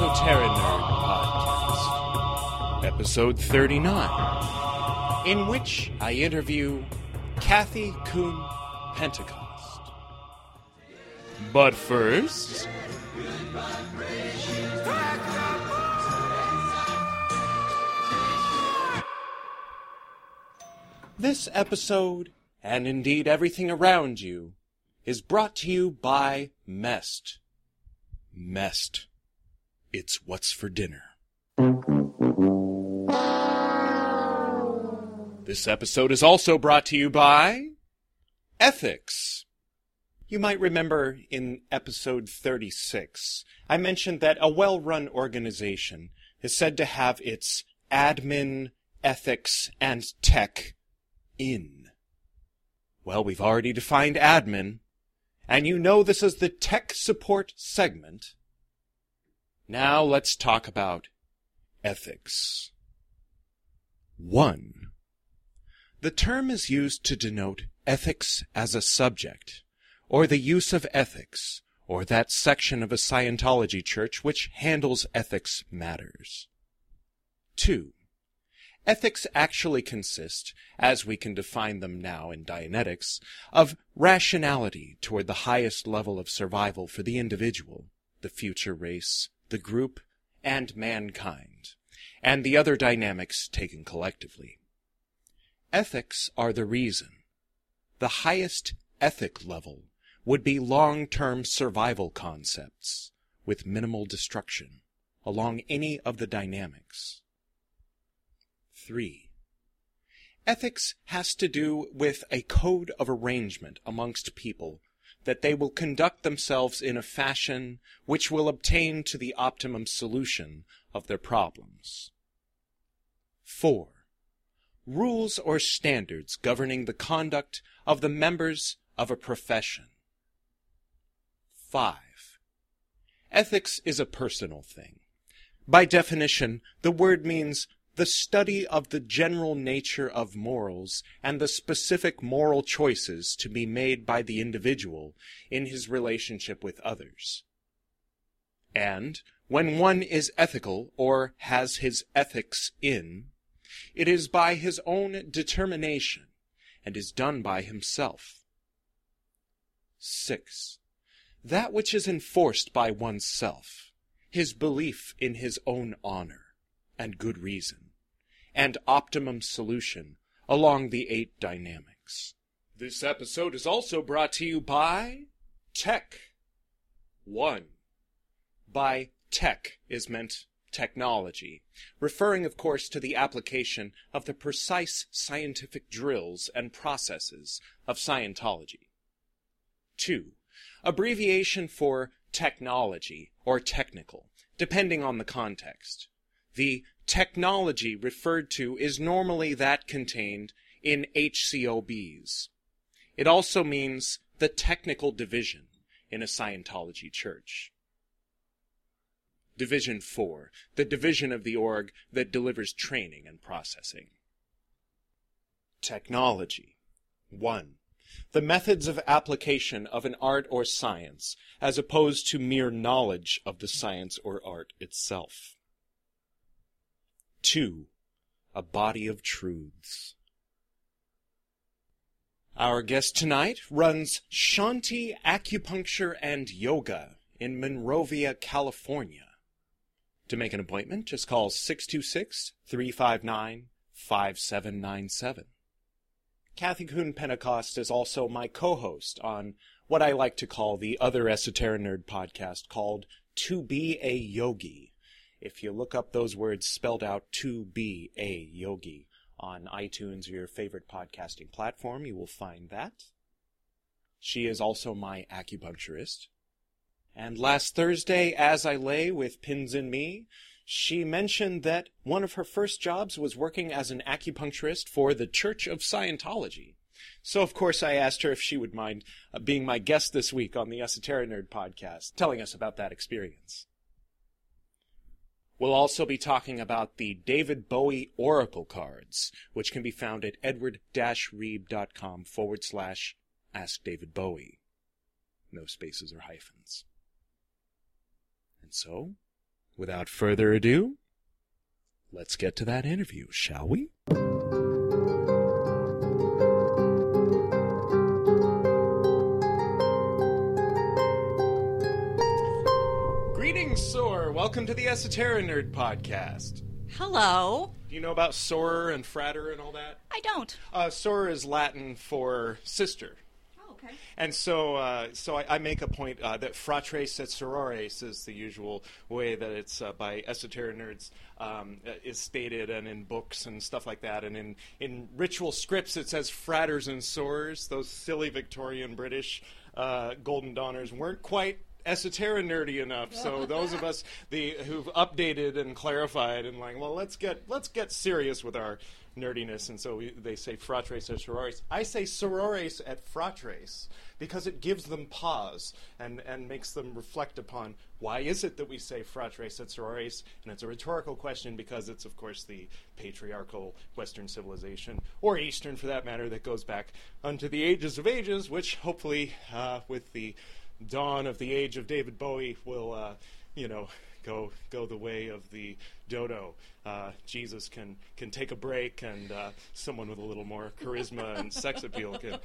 Esoteric Nerd Podcast, episode 39, in which I interview Kathy Koon Pentecost. But first. This episode, and indeed everything around you, is brought to you by Mest. Mest. It's what's for dinner. This episode is also brought to you by Ethics. You might remember in episode 36, I mentioned that a well run organization is said to have its admin, ethics, and tech in. Well, we've already defined admin, and you know this is the tech support segment. Now let's talk about ethics. 1. The term is used to denote ethics as a subject, or the use of ethics, or that section of a Scientology church which handles ethics matters. 2. Ethics actually consist, as we can define them now in Dianetics, of rationality toward the highest level of survival for the individual, the future race, the group, and mankind, and the other dynamics taken collectively. Ethics are the reason. The highest ethic level would be long-term survival concepts with minimal destruction along any of the dynamics. 3. Ethics has to do with a code of arrangement amongst people that they will conduct themselves in a fashion which will obtain to the optimum solution of their problems. 4. Rules or standards governing the conduct of the members of a profession. 5. Ethics is a personal thing. By definition, the word means the study of the general nature of morals and the specific moral choices to be made by the individual in his relationship with others. And when one is ethical or has his ethics in, it is by his own determination and is done by himself. 6. That which is enforced by oneself, his belief in his own honor and good reason, and optimum solution along the eight dynamics. This episode is also brought to you by Tech. 1. By tech is meant technology, referring, of course, to the application of the precise scientific drills and processes of Scientology. 2. Abbreviation for technology or technical, depending on the context. The technology referred to is normally that contained in HCOBs. It also means the technical division in a Scientology church. Division 4, the division of the org that delivers training and processing. Technology. 1. The methods of application of an art or science, as opposed to mere knowledge of the science or art itself. 2. A Body of Truths. Our guest tonight runs Shanti Acupuncture and Yoga in Monrovia, California. To make an appointment, just call 626 359 5797. Kathy Koon Pentecost is also my co host on what I like to call the other Esoteric Nerd podcast called To Be a Yogi if you look up those words spelled out to be a yogi on iTunes or your favorite podcasting platform, you will find that. She is also my acupuncturist. And last Thursday, as I lay with pins in me, she mentioned that one of her first jobs was working as an acupuncturist for the Church of Scientology. So, of course, I asked her if she would mind uh, being my guest this week on the Esoteric Nerd podcast, telling us about that experience. We'll also be talking about the David Bowie Oracle cards, which can be found at edward-reeb.com forward slash Ask David Bowie. No spaces or hyphens. And so, without further ado, let's get to that interview, shall we? Welcome to the Esoteric Nerd Podcast. Hello. Do you know about soror and Frater and all that? I don't. Uh, Soror is Latin for sister. Oh, okay. And so, uh, so I, I make a point uh, that fratres et sorores is the usual way that it's uh, by esoteric nerds um, uh, is stated, and in books and stuff like that, and in in ritual scripts it says fratters and sorors. Those silly Victorian British uh, golden dawners weren't quite esoteric nerdy enough. So those of us the who've updated and clarified and like, well, let's get let's get serious with our nerdiness, and so we, they say fratres et sorores. I say sorores et fratres because it gives them pause and, and makes them reflect upon why is it that we say fratres et sorores, and it's a rhetorical question because it's of course the patriarchal Western civilization, or Eastern for that matter, that goes back unto the ages of ages, which hopefully uh, with the dawn of the age of David Bowie will, uh, you know, go go the way of the dodo. Uh, Jesus can can take a break, and uh, someone with a little more charisma and sex appeal can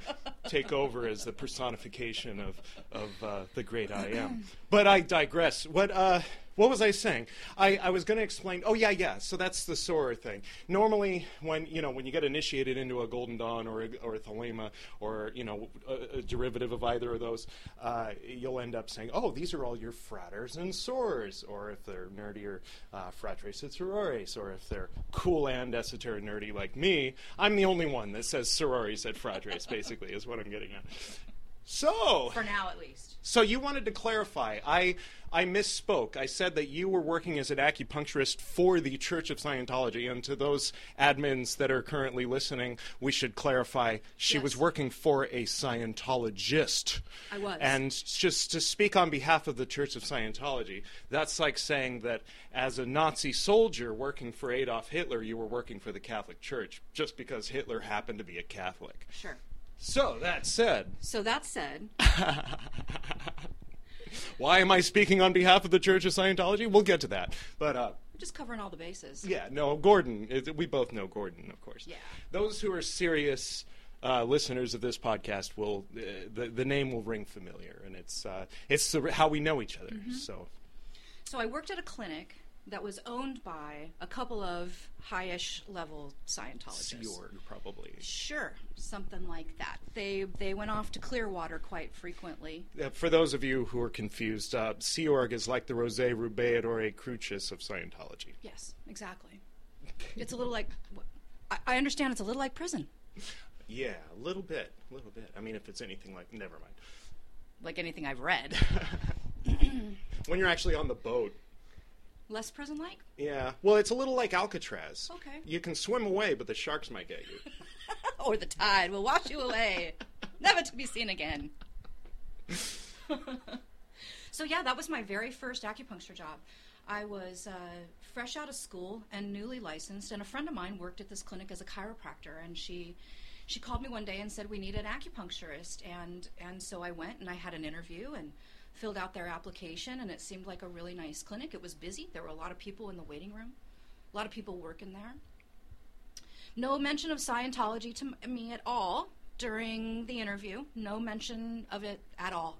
take over as the personification of of uh, the great I am. But I digress. What uh, what was I saying? I, I was going to explain. Oh yeah, yeah. So that's the Soror thing. Normally, when you know when you get initiated into a Golden Dawn or a, or a Thelema or you know a, a derivative of either of those, uh, you'll end up saying, "Oh, these are all your fratters and sorors," or if they're nerdier, uh, fratres et sorores, or if they're cool and esoteric nerdy like me, I'm the only one that says sorores et fratres. Basically, is what I'm getting at. So For now, at least. so you wanted to clarify. I I misspoke. I said that you were working as an acupuncturist for the Church of Scientology, and to those admins that are currently listening, we should clarify she Yes. was working for a Scientologist. I was. And just to speak on behalf of the Church of Scientology, that's like saying that as a Nazi soldier working for Adolf Hitler, you were working for the Catholic Church just because Hitler happened to be a Catholic. Sure. So that said, So that said, Why am I speaking on behalf of the Church of Scientology? We'll get to that. But uh, we're just covering all the bases. yeah, no, Gordon. It, we both know Gordon, of course. Yeah. Those who are serious uh, listeners of this podcast will uh, the the name will ring familiar, and it's uh, it's the, how we know each other. Mm-hmm. So So I worked at a clinic that was owned by a couple of high-ish level Scientologists. Sea Org probably. Sure, something like that. They they went off to Clearwater quite frequently. Uh, for those of you who are confused, uh, Sea Org is like the Rose Rubeadore Crucis of Scientology. Yes, exactly. It's a little like I, I understand. It's a little like prison, Yeah, a little bit, a little bit. I mean, if it's anything like, never mind. like anything I've read. When you're actually on the boat, Less prison-like. Yeah. Well, it's a little like Alcatraz. Okay. You can swim away, but the sharks might get you. or the tide will wash you away, never to be seen again. so yeah, that was my very first acupuncture job. I was uh, fresh out of school and newly licensed, and a friend of mine worked at this clinic as a chiropractor, and she she called me one day and said we need an acupuncturist, and and so I went and I had an interview and filled out their application, and it seemed like a really nice clinic. It was busy. There were a lot of people in the waiting room, a lot of people working there no mention of Scientology to me at all during the interview. No mention of it at all.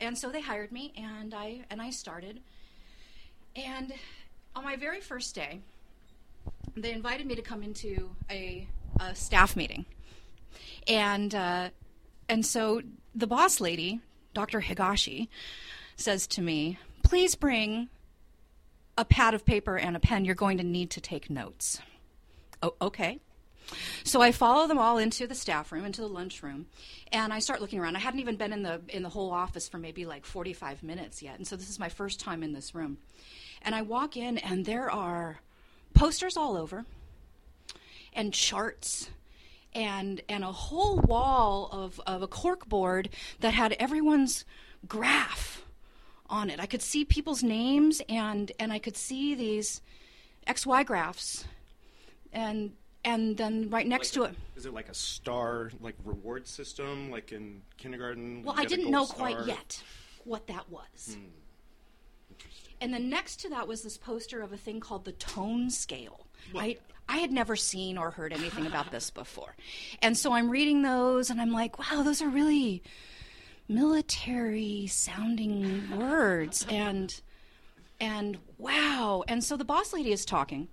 And so they hired me, and I and I started. And on my very first day, they invited me to come into a, a staff meeting, and uh, and so the boss lady, Dr. Higashi, says to me, "Please bring a pad of paper and a pen. You're going to need to take notes." Oh, okay. So I follow them all into the staff room, into the lunchroom, and I start looking around. I hadn't even been in the in the whole office for maybe like 45 minutes yet, and so this is my first time in this room. And I walk in, and there are posters all over, and charts, and and a whole wall of of a cork board that had everyone's graph on it. I could see people's names, and and I could see these XY graphs. And and then right next to it. Is it like a star, like reward system, like in kindergarten? well i didn't know quite yet what that was hmm. And then next to that was this poster of a thing called the tone scale. I. I had never seen or heard anything about this before. And so I'm reading those and I'm like, wow, those are really military sounding words and and wow. And so the boss lady is talking.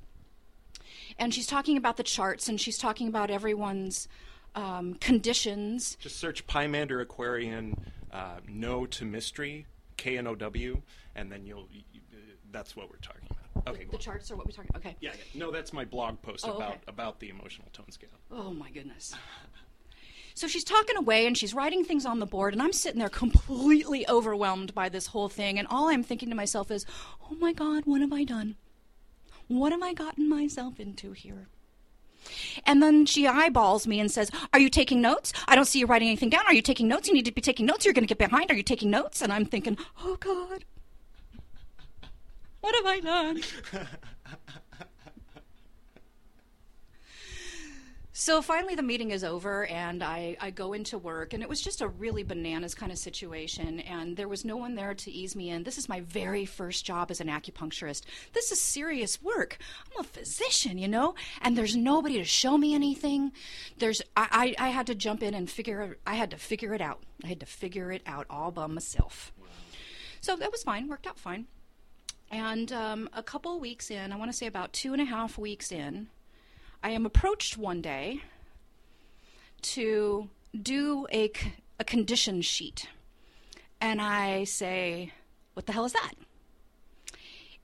And she's talking about the charts and she's talking about everyone's um, conditions. Just search Pymander Aquarian uh, Know to Mystery, K N O W, and then you'll. That's what we're talking about. Okay, go The charts are what we're talking. Okay. Yeah, yeah. No, that's my blog post Oh, okay. about about the emotional tone scale. Oh my goodness. So she's talking away and she's writing things on the board, and I'm sitting there completely overwhelmed by this whole thing. And all I'm thinking to myself is, oh my God, what have I done? What have I gotten myself into here? And then she eyeballs me and says, Are you taking notes? I don't see you writing anything down. Are you taking notes? You need to be taking notes. You're going to get behind. Are you taking notes? And I'm thinking, Oh God, what have I done? So finally, the meeting is over, and I, I go into work, and it was just a really bananas kind of situation, and there was no one there to ease me in. This is my very first job as an acupuncturist. This is serious work. I'm a physician, you know, and there's nobody to show me anything. There's I, I, I had to jump in and figure I had to figure it out. I had to figure it out all by myself. So that was fine, worked out fine. And um, a couple weeks in, I want to say about two and a half weeks in, I am approached one day to do a, condition sheet. And I say, What the hell is that?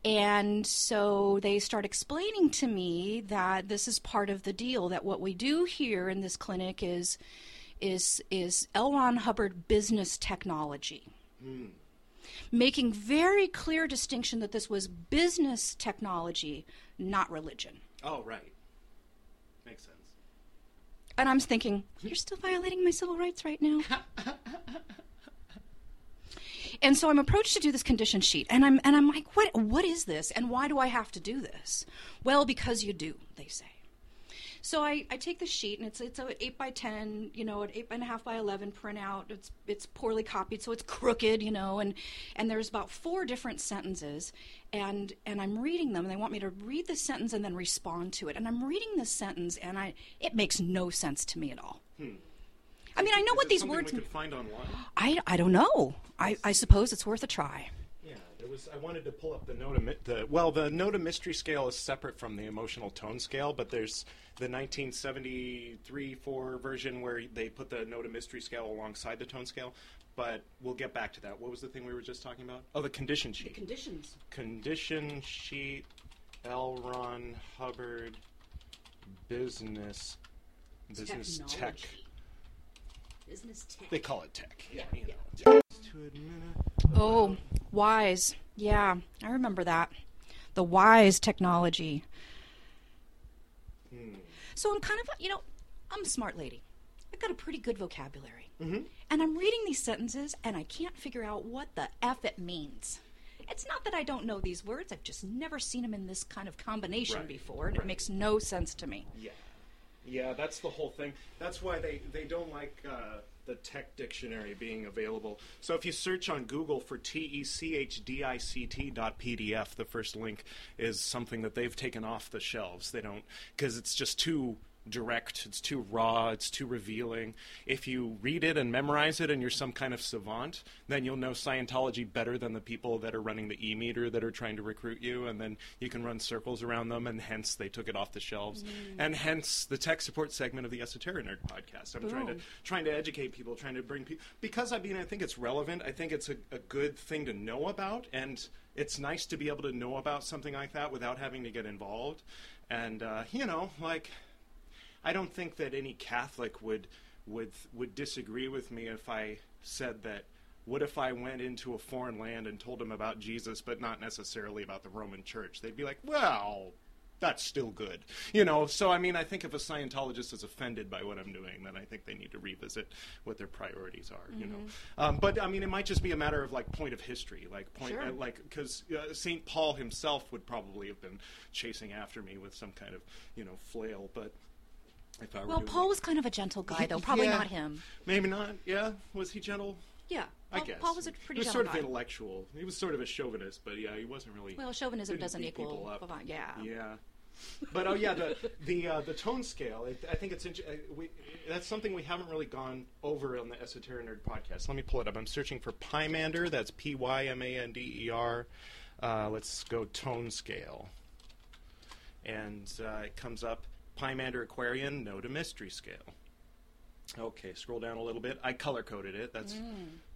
And so they start explaining to me that this is part of the deal, that what we do here in this clinic is, is, is L. Ron Hubbard business technology making very clear distinction that this was business technology, not religion. Oh, right. Makes sense. And I'm thinking, you're still violating my civil rights right now. and so I'm approached to do this condition sheet, and I'm and I'm like, what what is this, and why do I have to do this? Well, because you do, they say. So I, I take the sheet and it's it's a eight by ten, you know, an eight and a half by eleven printout. It's it's poorly copied, so it's crooked, you know, and and there's about four different sentences, and and I'm reading them, and they want me to read the sentence and then respond to it, and I'm reading this sentence, and I it makes no sense to me at all. Hmm. I mean, I know Is what these words. we could find online. I I don't know. I I suppose it's worth a try. Yeah, there was. I wanted to pull up the Nota. Mi- The well, the Know to Mystery Scale is separate from the emotional tone scale, but there's the 1973-4 version where they put the Know to Mystery Scale alongside the tone scale. But we'll get back to that. What was the thing we were just talking about? Oh, the condition sheet. The Conditions. condition sheet. L. Ron Hubbard. Business. Business tech. Business tech. They call it tech. Yeah, you know. To admit Oh, wise. Yeah, I remember that. The wise technology. So I'm kind of, you know, I'm a smart lady. I've got a pretty good vocabulary. Mm-hmm. And I'm reading these sentences and I can't figure out what the F it means. It's not that I don't know these words, I've just never seen them in this kind of combination Right, before, and right. it makes no sense to me. Yeah, yeah, that's the whole thing. That's why they they don't like uh, the tech dictionary being available. So if you search on Google for T E C H D I C T dot PDF, the first link is something that they've taken off the shelves. They don't because it's just too direct, it's too raw, it's too revealing. If you read it and memorize it and you're some kind of savant, then you'll know Scientology better than the people that are running the e meter that are trying to recruit you, and then you can run circles around them, and hence they took it off the shelves. And hence the tech support segment of the Esoteric Nerd podcast. I'm trying to trying to educate people, trying to bring people because I mean I think it's relevant. I think it's a, a good thing to know about, and it's nice to be able to know about something like that without having to get involved. And uh, you know, like I don't think that any Catholic would would would disagree with me if I said that. What if I went into a foreign land and told them about Jesus, but not necessarily about the Roman Church? They'd be like, "Well, that's still good," you know. So, I mean, I think if a Scientologist is offended by what I'm doing, then I think they need to revisit what their priorities are, you know. Um, but I mean, it might just be a matter of like point of history, like point, Sure. uh, like because uh, Saint Paul himself would probably have been chasing after me with some kind of you know flail, but. If I were Well, Paul it- was kind of a gentle guy, though. Probably Yeah. not him. Maybe not. Yeah, was he gentle? Yeah, I guess Paul was a pretty He was sort of intellectual. He was sort of a chauvinist, but yeah, he wasn't really. Well, chauvinism doesn't equal. people up. Bavant- Yeah. Yeah. But oh yeah, the the uh, the tone scale. It, I think it's int- uh, we, that's something we haven't really gone over on the Esoteric Nerd podcast. Let me pull it up. I'm searching for Pymander. That's P Y M A N D E R. Uh, let's go tone scale, and uh, it comes up Pymander Aquarian Know to Mystery Scale. Okay, scroll down a little bit. I color coded it. That's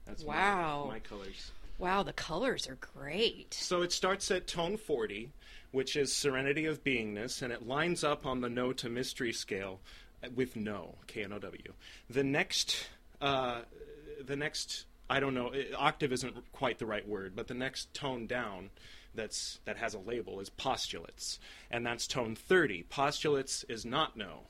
that's my- Wow. my colors. Wow, the colors are great. So it starts at tone 40, which is Serenity of Beingness, and it lines up on the Know to Mystery scale with No, K N O W. The next, uh, the next, I don't know, octave isn't quite the right word, but the next tone down that's that has a label is postulates, and that's tone 30. Postulates is not No.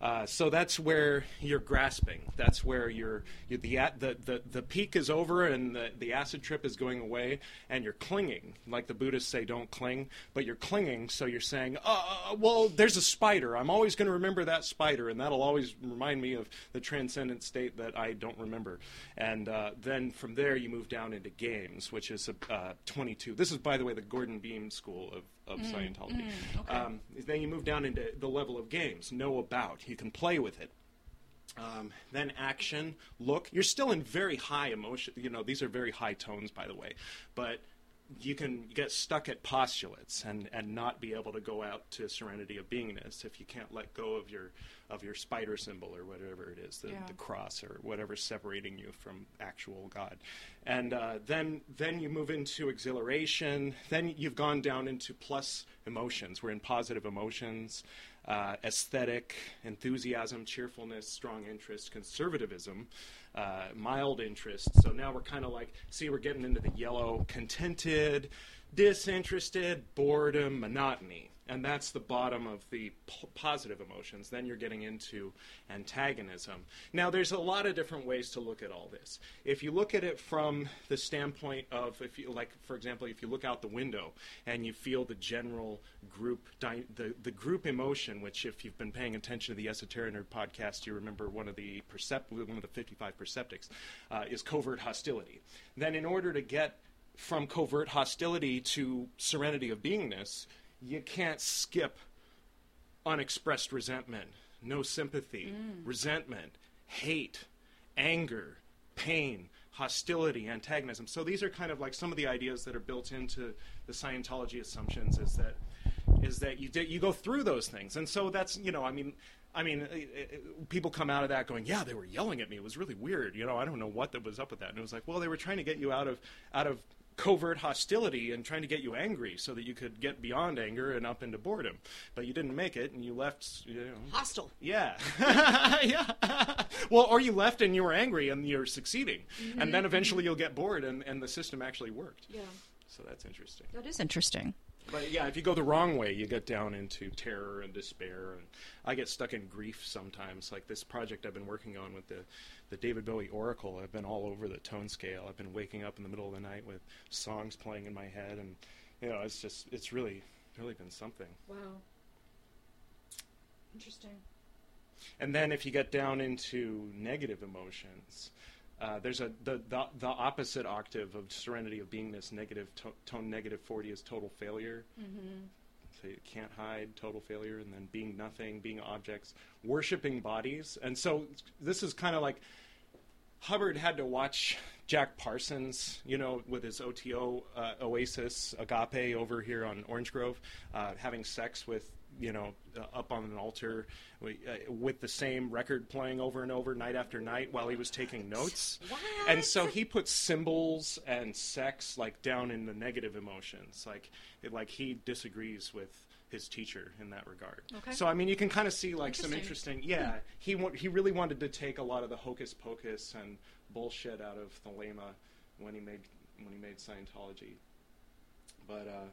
Uh, so that's where you're grasping. That's where you're, you the, the the the peak is over and the, the acid trip is going away, and you're clinging. Like the Buddhists say, don't cling, but you're clinging. So you're saying, uh, well, there's a spider. I'm always going to remember that spider, and that'll always remind me of the transcendent state that I don't remember. And uh, then from there, you move down into games, which is a, uh, 22. This is, by the way, the Gordon Beam school of of Scientology. um, then you move down into the level of games. Know about. You can play with it. Um, then action, look. You're still in very high emotion. You know, these are very high tones, by the way. But you can get stuck at postulates and, and not be able to go out to serenity of beingness if you can't let go of your of your spider symbol or whatever it is, the, Yeah. the cross or whatever's separating you from actual God. And uh, then then you move into exhilaration. Then you've gone down into plus emotions. We're in positive emotions, uh, aesthetic, enthusiasm, cheerfulness, strong interest, conservatism, uh, mild interest. So now we're kind of like, see, we're getting into the yellow, contented, disinterested, boredom, monotony. And that's the bottom of the p- positive emotions. Then you're getting into antagonism. Now, there's a lot of different ways to look at all this. If you look at it from the standpoint of, if you like, for example, if you look out the window and you feel the general group, dy- the the group emotion, which, if you've been paying attention to the Esoteric Nerd podcast, you remember one of the percept- one of the 55 perceptics uh, is covert hostility. Then, in order to get from covert hostility to serenity of beingness, you can't skip unexpressed resentment, no sympathy, resentment, hate, anger, pain, hostility, antagonism. So these are kind of like some of the ideas that are built into the Scientology assumptions is that is that you you go through those things. And so that's, you know, I mean I mean, uh, uh, people come out of that going, "Yeah, they were yelling at me. It was really weird." You know, I don't know what that was up with that. And it was like, well, they were trying to get you out of out of covert hostility and trying to get you angry so that you could get beyond anger and up into boredom. But you didn't make it, and you left. You know, Hostile. yeah, yeah. well, or you left and you were angry and you're succeeding, and mm-hmm. then mm-hmm. eventually you'll get bored, and, and the system actually worked. Yeah. So that's interesting. That is interesting. But yeah, if you go the wrong way, you get down into terror and despair, and I get stuck in grief sometimes. Like this project I've been working on with the the David Bowie Oracle, I've been all over the tone scale. I've been waking up in the middle of the night with songs playing in my head, and you know, it's just it's really really been something. Wow. Interesting. And then if you get down into negative emotions, uh, there's a the, the the opposite octave of serenity of beingness. Negative to- tone negative forty is total failure. Mm-hmm. You can't hide, total failure, and then being nothing, being objects, worshiping bodies. And so this is kind of like Hubbard had to watch Jack Parsons, you know, with his OTO uh, Oasis Agape over here on Orange Grove, uh, having sex with, you know, uh, up on an altar uh, with the same record playing over and over night after night while he was taking notes. And so he puts symbols and sex like down in the negative emotions, like it, like he disagrees with his teacher in that regard. Okay. So I mean, you can kind of see like some Interesting. interesting. Yeah, he wa- he really wanted to take a lot of the hocus pocus and bullshit out of Thelema when he made when he made Scientology. But uh,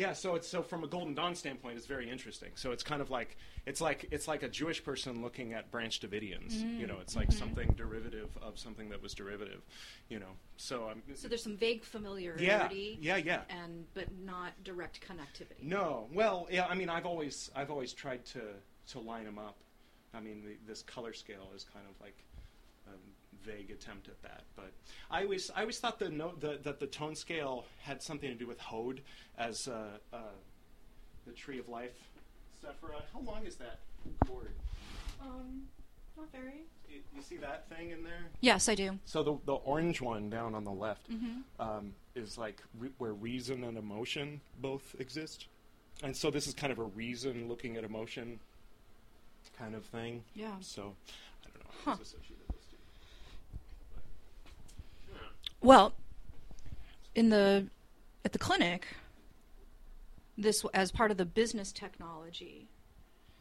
yeah, so it's so from a Golden Dawn standpoint, it's very interesting. So it's kind of like it's like it's like a Jewish person looking at Branch Davidians. You know, it's like something derivative of something that was derivative. You know, so um, So there's some vague familiarity. yeah, yeah. yeah. And but not direct connectivity. No, well, yeah. I mean, I've always I've always tried to to line them up. I mean, the, this color scale is kind of like vague attempt at that. But I always I always thought the note the, that the tone scale had something to do with Hod as uh, uh, the tree of life. Sephira, how long is that chord? Um, not very. You, you see that thing in there? Yes, I do. So the the orange one down on the left Mm-hmm. um, is like re- where reason and emotion both exist, and so this is kind of a reason looking at emotion kind of thing. Yeah. So I don't know. Huh. How it's associated with those two. But, yeah. Well, in the at the clinic, this as part of the business technology,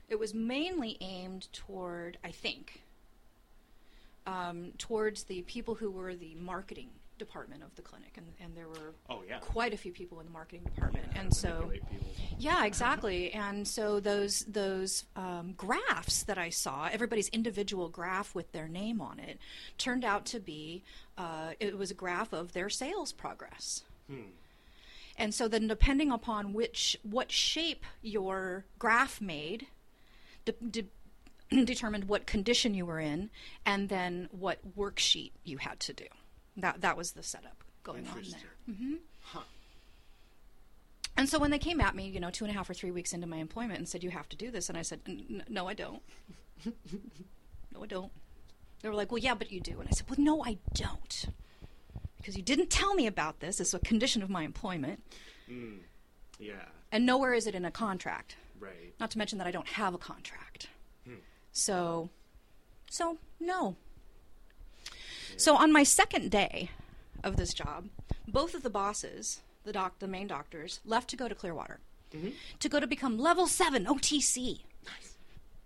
it was mainly aimed toward, I think, um, towards the people who were the marketing department of the clinic, and, and there were Oh yeah. quite a few people in the marketing department, Yeah, and so. Yeah, exactly. And so those those um, graphs that I saw, everybody's individual graph with their name on it, turned out to be uh, it was a graph of their sales progress. Hmm. And so then, depending upon which what shape your graph made, de- de- determined what condition you were in, and then what worksheet you had to do. That that was the setup going on there. hmm Huh. And so when they came at me, you know, two and a half or three weeks into my employment and said, You have to do this. And I said, "N- n- No, I don't. no, I don't. They were like, Well, yeah, but you do. And I said, Well, no, I don't. Because you didn't tell me about this. It's a condition of my employment. Mm. Yeah. And nowhere is it in a contract. Right. Not to mention that I don't have a contract. Hmm. So, so, no. So on my second day of this job, both of the bosses, the doc, the main doctors, left to go to Clearwater, Mhm. to go to become level seven OTC. Nice.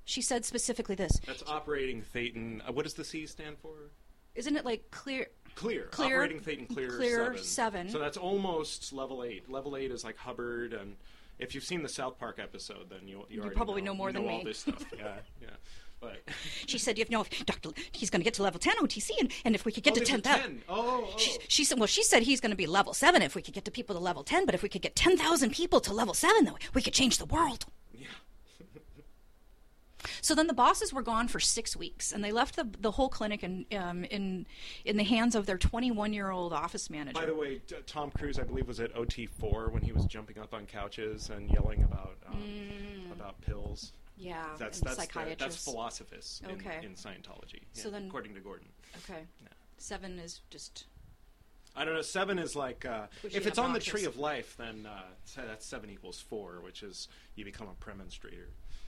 She said specifically this: That's operating Thetan. Uh, what does the C stand for? Isn't it like clear? Clear. Clear- Operating Thetan clear, clear seven. seven. So that's almost level eight. Level eight is like Hubbard, and if you've seen the South Park episode, then you you, already probably know more you than know all me. this stuff. yeah, yeah. But She said, "You know, if Doctor, he's going to get to level ten OTC, and, and if we could get oh, to ten thousand." 10. Oh, oh. She, she said, well, she said he's going to be level seven if we could get to people to level 10, but if we could get 10,000 people to level seven, though, we could change the world. yeah. So then the bosses were gone for six weeks, and they left the, the whole clinic in, um, in, in the hands of their 21 year old office manager. By the way, t- Tom Cruise, I believe, was at OT4 when he was jumping up on couches and yelling about um, about pills. Yeah, That's and that's the, that's psychiatrists. philosophers in, Okay. in Scientology. So yeah, then- according to Gordon. Okay. Yeah. Seven is just. I don't know. Seven is like uh, if it's on the tree of life, then uh, that's seven equals four, which is you become a Praemonstrator.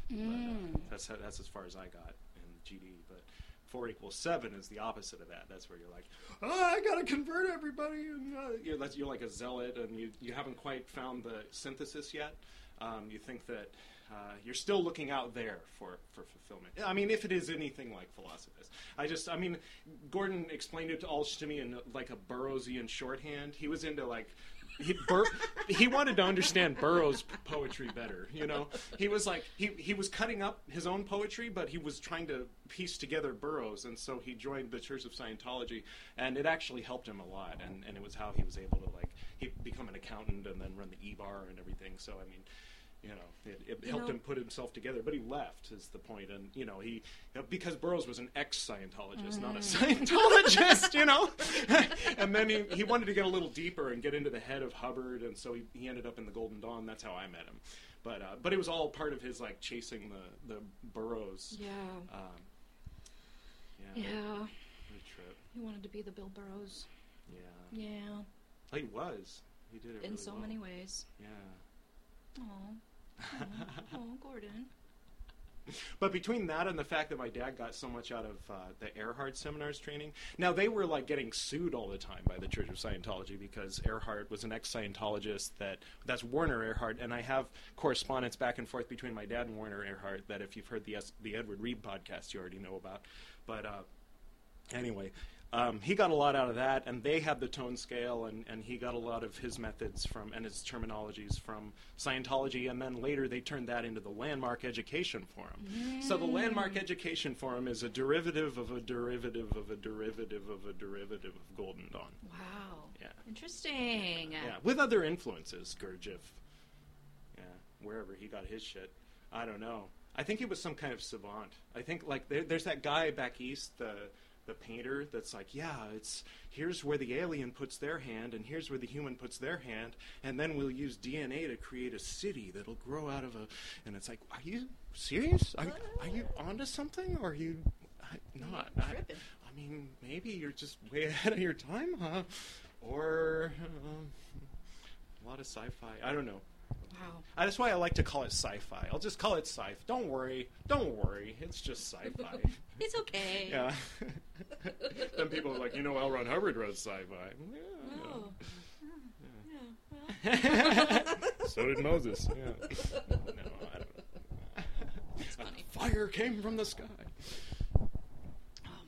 But, uh, that's how, that's as far as I got in GD. But four equals seven is the opposite of that. That's where you're like, oh, I gotta convert everybody, and uh, you're, that's, you're like a zealot, and you you haven't quite found the synthesis yet. Um, you think that. Uh, you're still looking out there for, for fulfillment. I mean, if it is anything like Philosophus. I just, I mean, Gordon explained it to all to me in like a Burroughsian shorthand. He was into like he, Bur- he wanted to understand Burroughs' poetry better. You know, he was like he he was cutting up his own poetry, but he was trying to piece together Burroughs, and so he joined the Church of Scientology, and it actually helped him a lot, and and it was how he was able to like he become an accountant and then run the E bar and everything. So I mean. You know, it, it You helped know- him put himself together, but he left. Is the point? And you know, he because Burroughs was an ex-Scientologist, not a Scientologist. You know, and then he, he wanted to get a little deeper and get into the head of Hubbard, and so he, he ended up in the Golden Dawn. That's how I met him. But uh, but it was all part of his like chasing the the Burroughs. Yeah. Um, Yeah. yeah. What a trip. He wanted to be the Bill Burroughs. Yeah. Yeah. Oh, he was. He did it In really so well. many ways. Yeah. Oh. Oh, Gordon. But between that and the fact that my dad got so much out of uh, the Erhard seminars training, now they were like getting sued all the time by the Church of Scientology because Erhard was an ex-Scientologist that that's Werner Erhard, and I have correspondence back and forth between my dad and Werner Erhard that if you've heard the the Edward Reed podcast, you already know about. But uh, anyway, um, he got a lot out of that, and they had the tone scale, and, and he got a lot of his methods from and his terminologies from Scientology, and then later they turned that into the Landmark Education Forum. So the Landmark Education Forum is a derivative of a derivative of a derivative of a derivative of Golden Dawn. Wow. Yeah. Interesting. Yeah, with other influences, Gurdjieff. Yeah, wherever he got his shit, I don't know. I think he was some kind of savant. I think like there, there's that guy back east, the the painter that's like, yeah, it's here's where the alien puts their hand and here's where the human puts their hand, and then we'll use DNA to create a city that'll grow out of a. And it's like, are you serious? Are, are you onto something, or are you I, not? I, I mean, maybe you're just way ahead of your time, huh? Or uh, a lot of sci-fi. I don't know. Wow. Uh, That's why I like to call it sci-fi. I'll just call it sci. Fi. Don't worry, don't worry. It's just sci-fi. It's okay. yeah. then people are like, you know, L. Ron Hubbard wrote sci-fi. Yeah, Oh. yeah. so did Moses. Yeah. No, I don't know. funny. Fire came from the sky. Oh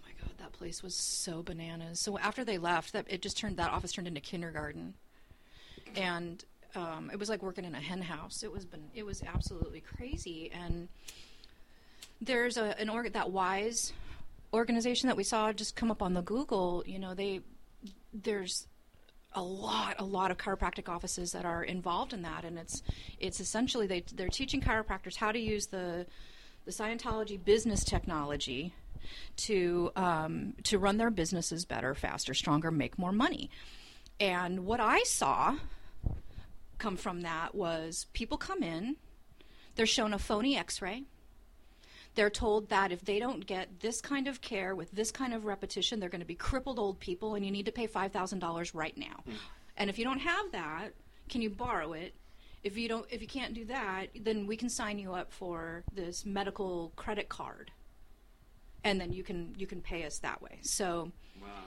my god, that place was so bananas. So after they left, that it just turned that office turned into kindergarten, and um, it was like working in a hen house. It was been it was absolutely crazy. And there's a an org that Wise organization that we saw just come up on the Google. You know, they there's a lot a lot of chiropractic offices that are involved in that and it's it's essentially they they're teaching chiropractors how to use the the Scientology business technology to um, to run their businesses better, faster, stronger, make more money. And what I saw come from that was people come in, they're shown a phony X-ray. They're told that if they don't get this kind of care with this kind of repetition, they're going to be crippled old people, and you need to pay five thousand dollars right now. Hmm. And if you don't have that, can you borrow it? If you don't, if you can't do that, then we can sign you up for this medical credit card, and then you can you can pay us that way. So,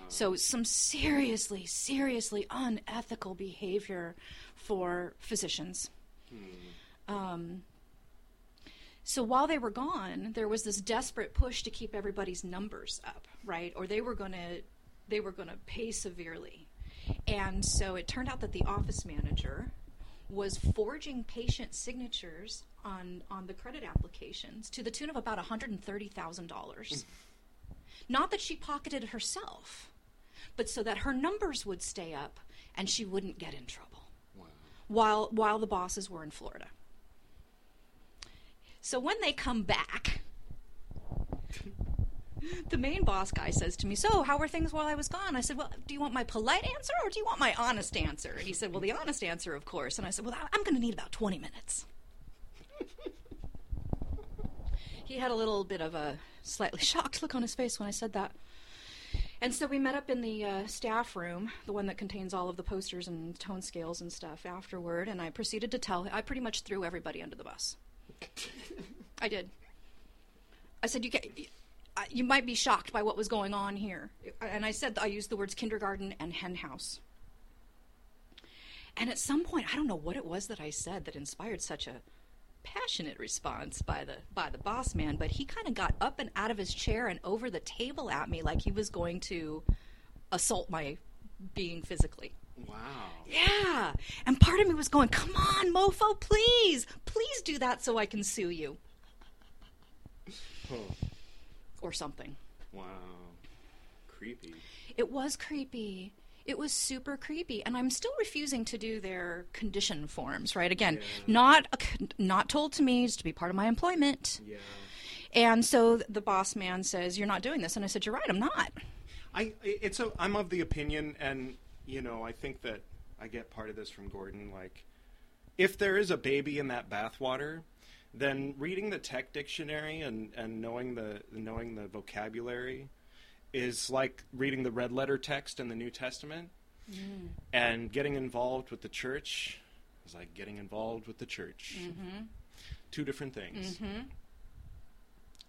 so some seriously, seriously unethical behavior for physicians. Um, so while they were gone, there was this desperate push to keep everybody's numbers up, right? Or they were going to they were going to pay severely. And so it turned out that the office manager was forging patient signatures on on the credit applications to the tune of about $130,000. Not that she pocketed it herself, but so that her numbers would stay up and she wouldn't get in trouble while while the bosses were in Florida. So when they come back, the main boss guy says to me, "So, how were things while I was gone?" I said, "Well, do you want my polite answer or do you want my honest answer?" And he said, "Well, the honest answer, of course." And I said, "Well, I'm going to need about 20 minutes." he had a little bit of a slightly shocked look on his face when I said that. And so we met up in the uh, staff room, the one that contains all of the posters and tone scales and stuff afterward, and I proceeded to tell I pretty much threw everybody under the bus. I did. I said, "You get, you might be shocked by what was going on here," and I said I used the words kindergarten and hen house. And at some point, I don't know what it was that I said that inspired such a passionate response by the by the boss man, but he kind of got up and out of his chair and over the table at me like he was going to assault my being physically. Wow. Yeah. And part of me was going, "Come on, mofo, please. Please do that so I can sue you." Huh. Or something. Wow. Creepy. It was creepy. It was super creepy, and I'm still refusing to do their condition forms. Right again, Yeah. not a not told to me just to be part of my employment. Yeah. And so the boss man says, "You're not doing this," and I said, "You're right, I'm not." I it's a I'm of the opinion, and you know I think that I get part of this from Gordon. Like, if there is a baby in that bathwater, then reading the tech dictionary and, and knowing the knowing the vocabulary is like reading the red letter text in the New Testament, mm-hmm. and getting involved with the church is like getting involved with the church. Mm-hmm. Two different things. Mm-hmm.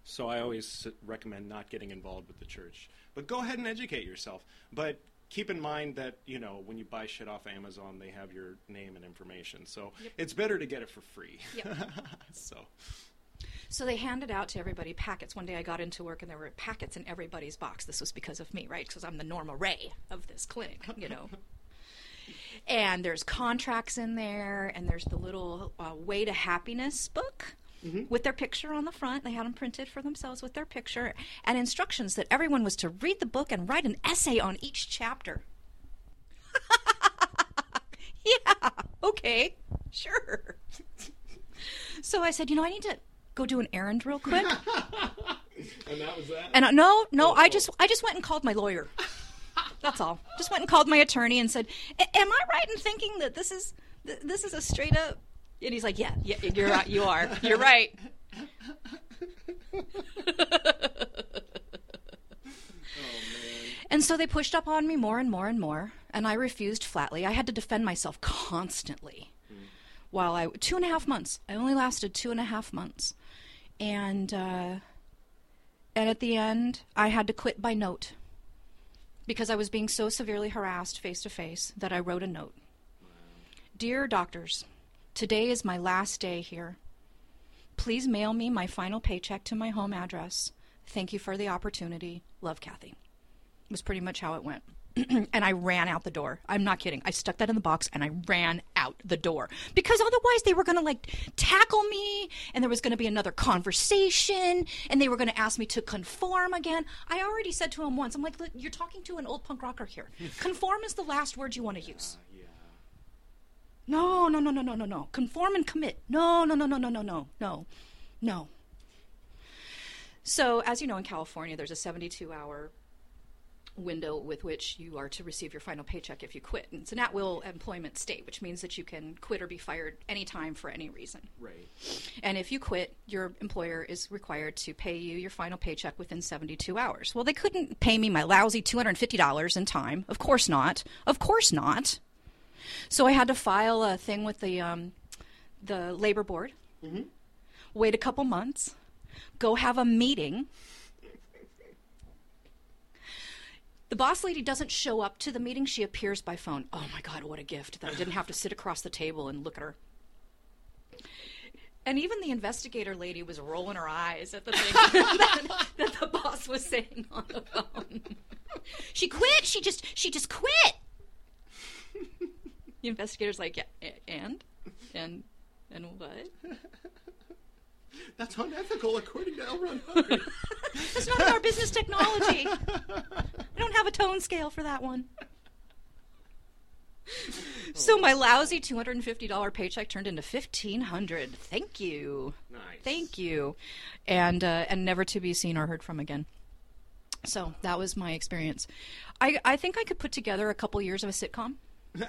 So I always recommend not getting involved with the church. But go ahead and educate yourself. But keep in mind that, you know, when you buy shit off Amazon, they have your name and information. So it's better to get it for free. Yep. so, So they handed out to everybody packets. One day I got into work and there were packets in everybody's box. This was because of me, right? Because I'm the Norma Rae of this clinic, you know. and there's contracts in there, and there's the little uh, Way to Happiness book with their picture on the front. They had them printed for themselves with their picture and instructions that everyone was to read the book and write an essay on each chapter. yeah, okay, sure. So I said, you know, I need to go do an errand real quick. And that was that. And uh, no, no, I just I just went and called my lawyer. That's all. Just went and called my attorney and said, "Am I right in thinking that this is th- this is a straight up?" And he's like, "Yeah, yeah, you're right. You are. You're right." And so they pushed up on me more and more and more, and I refused flatly. I had to defend myself constantly. While I two and a half months, I only lasted two and a half months, and uh, and at the end, I had to quit by note because I was being so severely harassed face to face that I wrote a note. Dear doctors, today is my last day here. Please mail me my final paycheck to my home address. Thank you for the opportunity. Love, Kathy was pretty much how it went. And I ran out the door. I'm not kidding. I stuck that in the box and I ran out the door because otherwise they were going to like tackle me and there was going to be another conversation and they were going to ask me to conform again. I already said to him once, I'm like, "Look, you're talking to an old punk rocker here. conform is the last word you want to use. No, no, no, no, no, no, no. Conform and commit. No, no, no, no, no, no, no, no, no. So, as you know, in California, there's a 72 hour window with which you are to receive your final paycheck if you quit. And it's an at will employment state, which means that you can quit or be fired anytime for any reason. right. And if you quit, your employer is required to pay you your final paycheck within 72 hours. Well, they couldn't pay me my lousy $250 in time. Of course not. Of course not. So I had to file a thing with the um, the labor board. Hmm. Wait a couple months. Go have a meeting. The boss lady doesn't show up to the meeting. She appears by phone. Oh my God, what a gift that I didn't have to sit across the table and look at her. And even the investigator lady was rolling her eyes at the thing that, that the boss was saying on the phone. She quit. She just she just quit. The investigator's like, yeah, and and and what? That's unethical according to L. Ron Hubbard. That's not our business technology. I don't have a tone scale for that one. So my lousy two hundred and fifty dollar paycheck turned into fifteen hundred. Thank you. nice. Thank you, and uh, and never to be seen or heard from again. So that was my experience. I I think I could put together a couple years of a sitcom.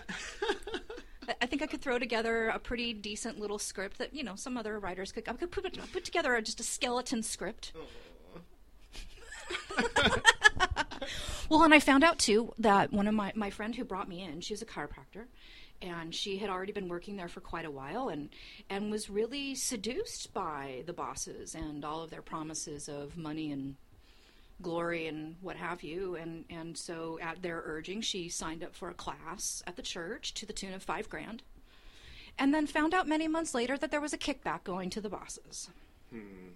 I- think I could throw together a pretty decent little script that you know some other writers could. I could put put together just a skeleton script. well, and I found out too that one of my my friend who brought me in, she was a chiropractor, and she had already been working there for quite a while, and and was really seduced by the bosses and all of their promises of money and glory and what have you. And and so at their urging she signed up for a class at the church to the tune of five grand. And then found out many months later that there was a kickback going to the bosses. Hmm.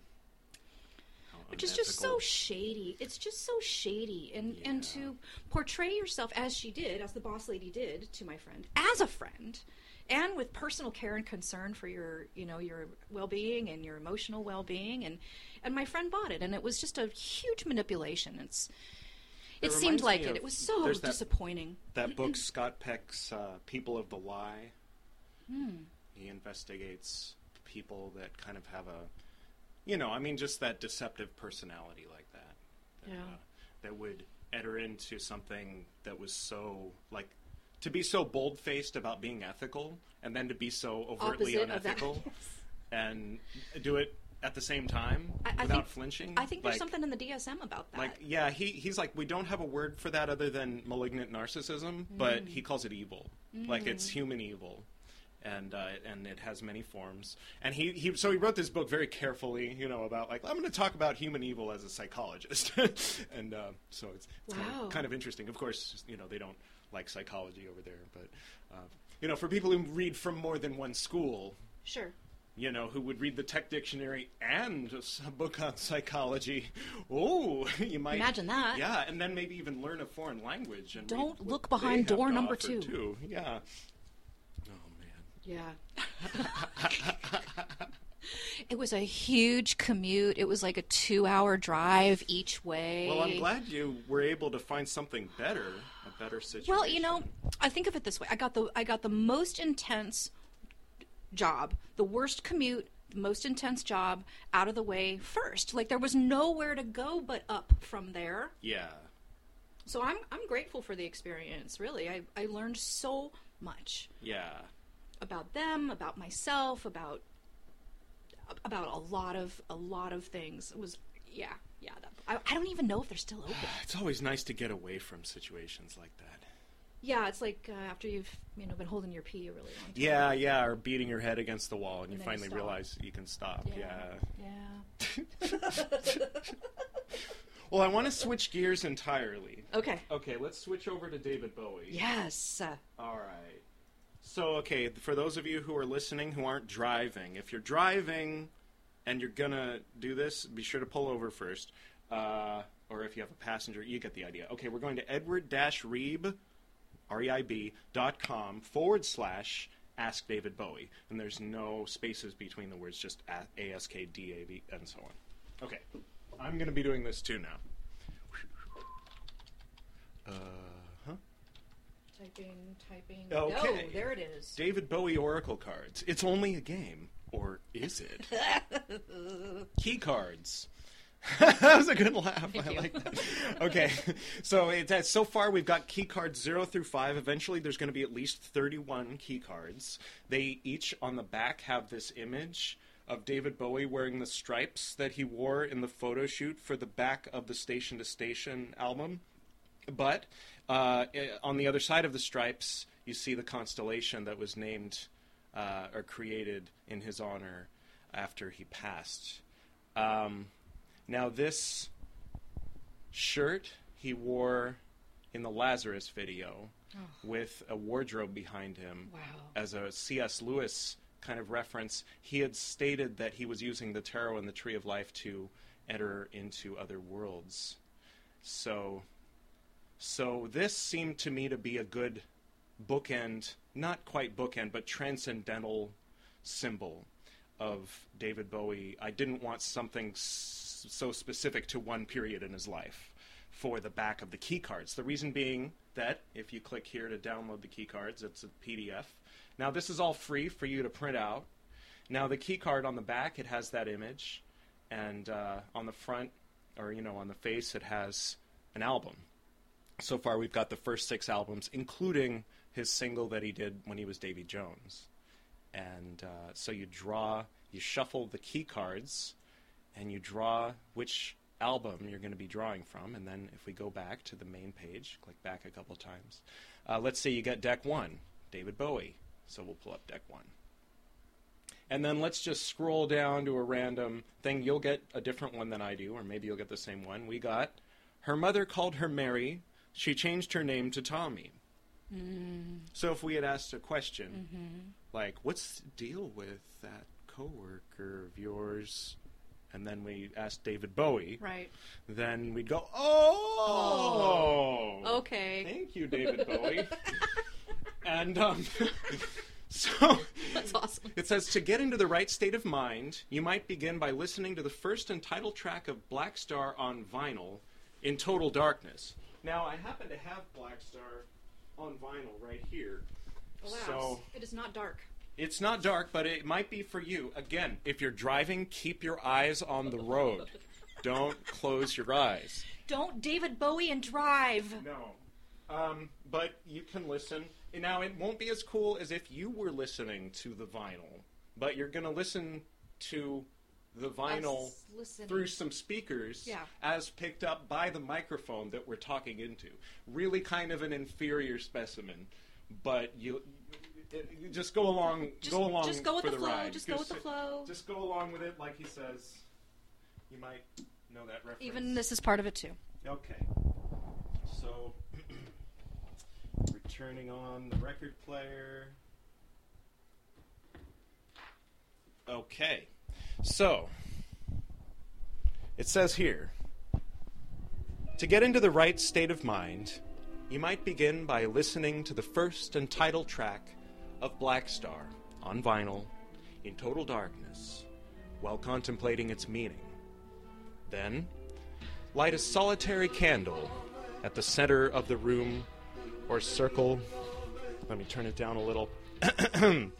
Which is just so shady. It's just so shady. And and to portray yourself as she did as the boss lady did to my friend as a friend and with personal care and concern for your you know your well-being and your emotional well-being and and my friend bought it and it was just a huge manipulation it's it, It seemed like it of- it was so that- disappointing that book Scott Peck's uh, People of the Lie. Hmm. He investigates people that kind of have a, you know, I mean, just that deceptive personality like that. that Yeah. uh, that would enter into something that was so like to be so bold faced about being ethical, and then to be so overtly Opposite unethical, and do it at the same time I- I without think- flinching. i think there's Like- something in the dsm about that. Like yeah he he's like we don't have a word for that other than malignant narcissism but Mm. he calls it evil. Like it's human evil. And uh, and it has many forms. And he, he so he wrote this book very carefully you know about like i'm going to talk about human evil as a psychologist. And uh, so it's, it's kind, of, kind of interesting. Of course you know they don't like psychology over there but uh, you know for people who read from more than one school sure you know, who would read the tech dictionary and a book on psychology. Oh, you might Imagine that. Yeah, and then maybe even learn a foreign language. And Don't look behind door number two. Too. Yeah. Oh man. Yeah. it was a huge commute. It was like a two hour drive each way. Well, I'm glad you were able to find something better, better situation. Well, you know, I think of it this way. I got the I got the most intense job, the worst commute, the most intense job out of the way first. Like there was nowhere to go but up from there. Yeah. So I'm I'm grateful for the experience. Really, I I learned so much Yeah. about them, about myself, about about a lot of a lot of things. It was yeah yeah. That, I I don't even know if they're still open. It's always nice to get away from situations like that. Yeah, it's like uh, after you've you know been holding your pee a really long time. Yeah, yeah, or beating your head against the wall and, you And then you finally stop. realize you can stop. Yeah. Yeah. Well, I want to switch gears entirely. Okay. Okay, let's switch over to David Bowie. Yes. Uh, All right. So, okay, for those of you who are listening who aren't driving, if you're driving and you're gonna do this, be sure to pull over first. Uh, or if you have a passenger, you get the idea. Okay, we're going to edward-reib, R-E-I-B, dot com forward slash ask David Bowie. And there's no spaces between the words, just a- A-S-K-D-A-V, and so on. Okay, I'm gonna be doing this too now. Uh huh. typing, typing. Okay. No, there it is. David Bowie Oracle cards. It's only a game. Or is it? Key cards. that was a good laugh. I you. like that. Okay, so it's so far we've got key cards zero through five. Eventually, there's going to be at least thirty-one key cards. They each on the back have this image of David Bowie wearing the stripes that he wore in the photo shoot for the back of the Station to Station album. But uh, on the other side of the stripes, you see the constellation that was named uh, or created in his honor after he passed. Um, now, this shirt he wore in the Lazarus video with a wardrobe behind him Wow. as a C.S. Lewis kind of reference. He had stated that he was using the tarot and the tree of life to enter into other worlds. So so this seemed to me to be a good bookend, not quite bookend, but transcendental symbol of David Bowie. I didn't want something s- so specific to one period in his life for the back of the key cards. The reason being that if you click here to download the key cards, it's a PDF. Now this is all free for you to print out. Now the key card on the back it has that image, and uh, on the front or you know on the face it has an album so far we've got the first six albums, including his single that he did when he was Davy Jones. And uh, so you draw, you shuffle the key cards, and you draw which album you're going to be drawing from. And then if we go back to the main page, click back a couple times. Uh, let's say you get deck one, David Bowie. So we'll pull up deck one. And then let's just scroll down to a random thing. You'll get a different one than I do, or maybe you'll get the same one. We got her mother called her Mary. She changed her name to Tommy. So if we had asked a question like, "What's the deal with that coworker of yours?" and then we asked David Bowie, Right. then we'd go, "Oh, Okay. Thank you, David Bowie." and um, so That's awesome. it says to get into the right state of mind, you might begin by listening to the first and title track of Blackstar on vinyl in total darkness. Now, I happen to have Blackstar on vinyl right here. Alas, So it is not dark. it's not dark, but it might be for you. Again, if you're driving, keep your eyes on the road. Don't close your eyes. Don't David Bowie and drive. No. Um, but you can listen. Now, it won't be as cool as if you were listening to the vinyl, but you're going to listen to the vinyl through some speakers Yeah. as picked up by the microphone that we're talking into. Really kind of an inferior specimen, but you. you just go along. Just- go along just go with for the flow, ride. just go with the flow. Just go along with it, like he says. You might know that reference. Even this is part of it too. Okay. So, returning on the record player. Okay. So, it says here To get into the right state of mind, you might begin by listening to the first and title track of Blackstar on vinyl in total darkness while contemplating its meaning. Then, light a solitary candle at the center of the room or circle. Let me turn it down a little.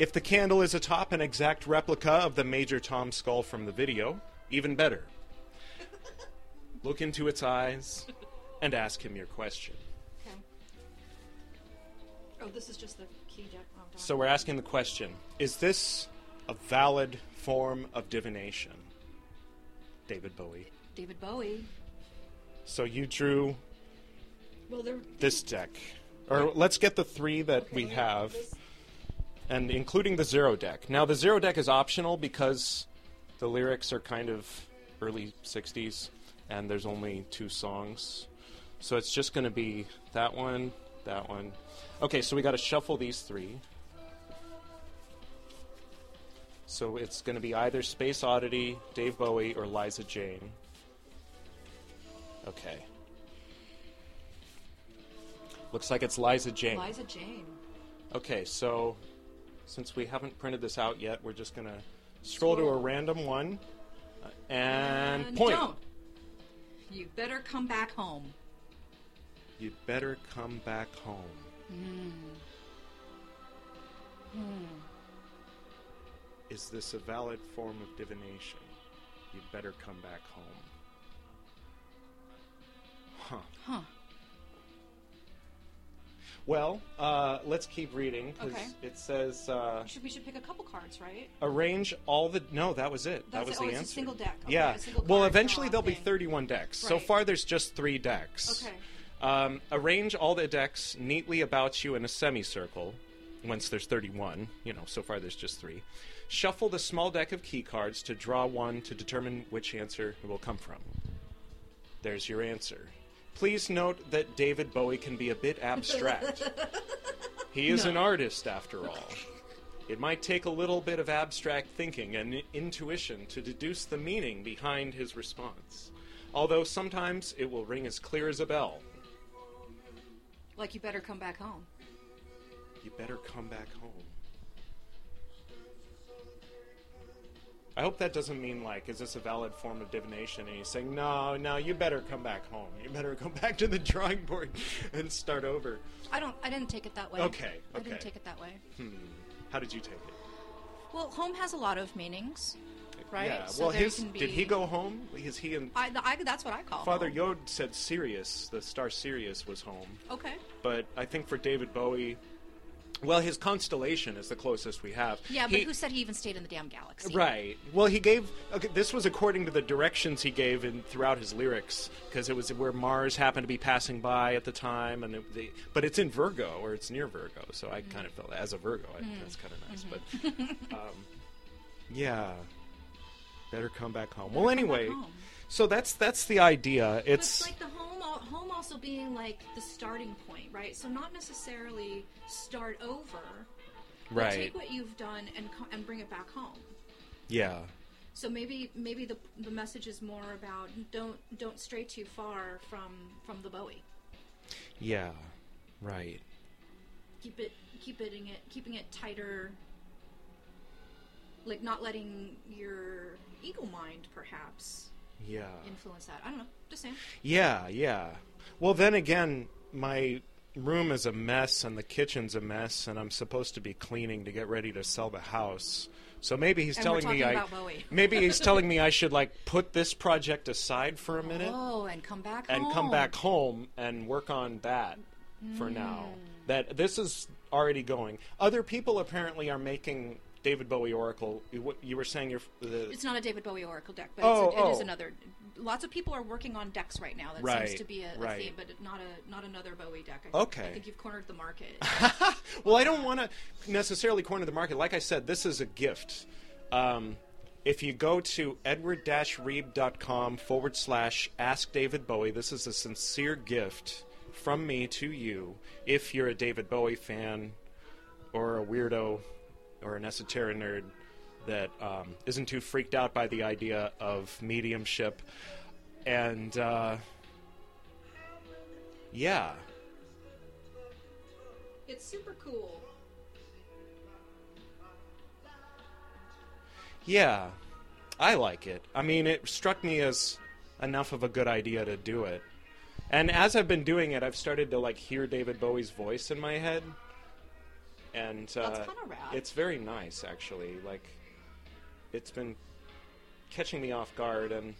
If the candle is atop an exact replica of the Major Tom skull from the video, even better. Look into its eyes and ask him your question. Okay. Oh, this is just the key deck. Oh. So we're asking the question Is this a valid form of divination? David Bowie. David Bowie. So you drew Well, this deck. Or let's get the three that we have, and including the zero deck. Now, the zero deck is optional because the lyrics are kind of early 60s, and there's only two songs. So it's just going to be that one, that one. Okay, so we got to shuffle these three. So it's going to be either Space Oddity, Dave Bowie, or Liza Jane. Okay. Looks like it's Liza Jane. Liza Jane. Okay, so since we haven't printed this out yet, we're just gonna scroll to a random one uh, and, And point. Don't. You better come back home. You better come back home. Is this a valid form of divination? You better come back home. Huh. Huh. Well, uh, let's keep reading because Okay. it says uh, We should, we should pick a couple cards, right? arrange all the. No, that was it. that That's was it. Oh, the it's a answer. single deck. Okay, yeah. a single well, card eventually draw there'll be thing. 31 decks. So Right. far, there's just three decks. Okay. Um, arrange all the decks neatly about you in a semicircle. Once there's 31, you know, so far there's just three. Shuffle the small deck of key cards to draw one to determine which answer it will come from. There's your answer. Please note that David Bowie can be a bit abstract. he is an artist, after all. It might take a little bit of abstract thinking and intuition to deduce the meaning behind his response, although sometimes it will ring as clear as a bell. Like you better come back home. You better come back home. I hope that doesn't mean like, is this a valid form of divination? And he's saying, no, no, you better come back home. You better go back to the drawing board and start over. I don't. I didn't take it that way. Okay, I okay. didn't take it that way. Hmm. How did you take it? Well, home has a lot of meanings, right? Yeah. So well, his did he go home? Is he and I, I, that's what I call Father home. Yod said Sirius, the star Sirius, was home. Okay. But I think for David Bowie, well, his constellation is the closest we have. Yeah, but He- who said he even stayed in the damn galaxy? Right. Well, he gave. Okay, this was according to the directions he gave in throughout his lyrics, because it was where Mars happened to be passing by at the time, and it, the, but it's in Virgo or it's near Virgo, so I mm-hmm. kind of felt as a Virgo, I think mm-hmm. that's kind of nice. Mm-hmm. But um, yeah, better come back home. well, come back anyway, home. So that's that's the idea. It's it's like the home, home also being like the starting point, right? So not necessarily start over. right. Take what you've done and and bring it back home. Yeah. So maybe maybe the the message is more about don't don't stray too far from from the Bowie. Yeah. Right. Keep it keeping it keeping it tighter. Like not letting your ego mind perhaps Yeah. influence that. I don't know. Just saying. Yeah, yeah. Well, then again, my room is a mess and the kitchen's a mess, and I'm supposed to be cleaning to get ready to sell the house. So maybe he's And telling we're me talking I about Bowie. maybe he's telling me I should like put this project aside for a minute Oh, and come back and home. come back home and work on that for now. Mm. That this is already going. Other people apparently are making David Bowie Oracle. You, you were saying you're the It's not a David Bowie Oracle deck, but Oh, it's a, it is oh. another. Lots of people are working on decks right now. That Right, seems to be a, a right. theme, but not a not another Bowie deck. I, Okay. I think you've cornered the market. well, I don't want to necessarily corner the market. Like I said, this is a gift. Um, if you go to edward-reib.com forward slash ask David Bowie, this is a sincere gift from me to you. If you're a David Bowie fan or a weirdo or an esoteric nerd that um, isn't too freaked out by the idea of mediumship. And uh, yeah. it's super cool. Yeah, I like it. I mean, it struck me as enough of a good idea to do it. And as I've been doing it, I've started to like hear David Bowie's voice in my head. And uh, it's very nice actually. Like, it's been catching me off guard, and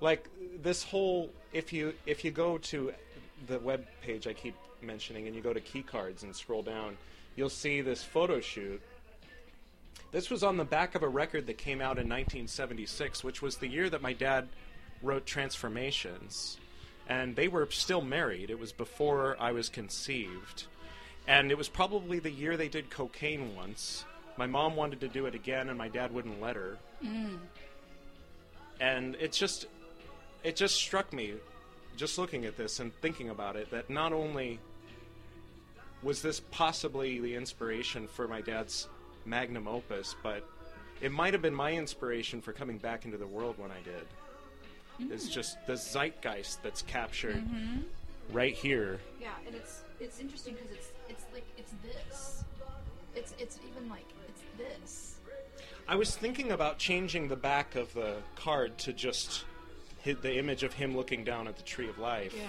like this whole if you if you go to the web page I keep mentioning, and you go to key cards and scroll down, you'll see this photo shoot. This was on the back of a record that came out in 1976, which was the year that my dad wrote Transformations. And they were still married. It was before I was conceived. And it was probably the year they did cocaine once. My mom wanted to do it again, and my dad wouldn't let her. Mm. And it just, it just struck me, just looking at this and thinking about it, that not only was this possibly the inspiration for my dad's magnum opus, but it might have been my inspiration for coming back into the world when I did. Mm. It's just the zeitgeist that's captured mm-hmm. right here. Yeah, and it's it's interesting because it's it's like it's this. It's it's even like it's this. I was thinking about changing the back of the card to just hit the image of him looking down at the tree of life. Yeah.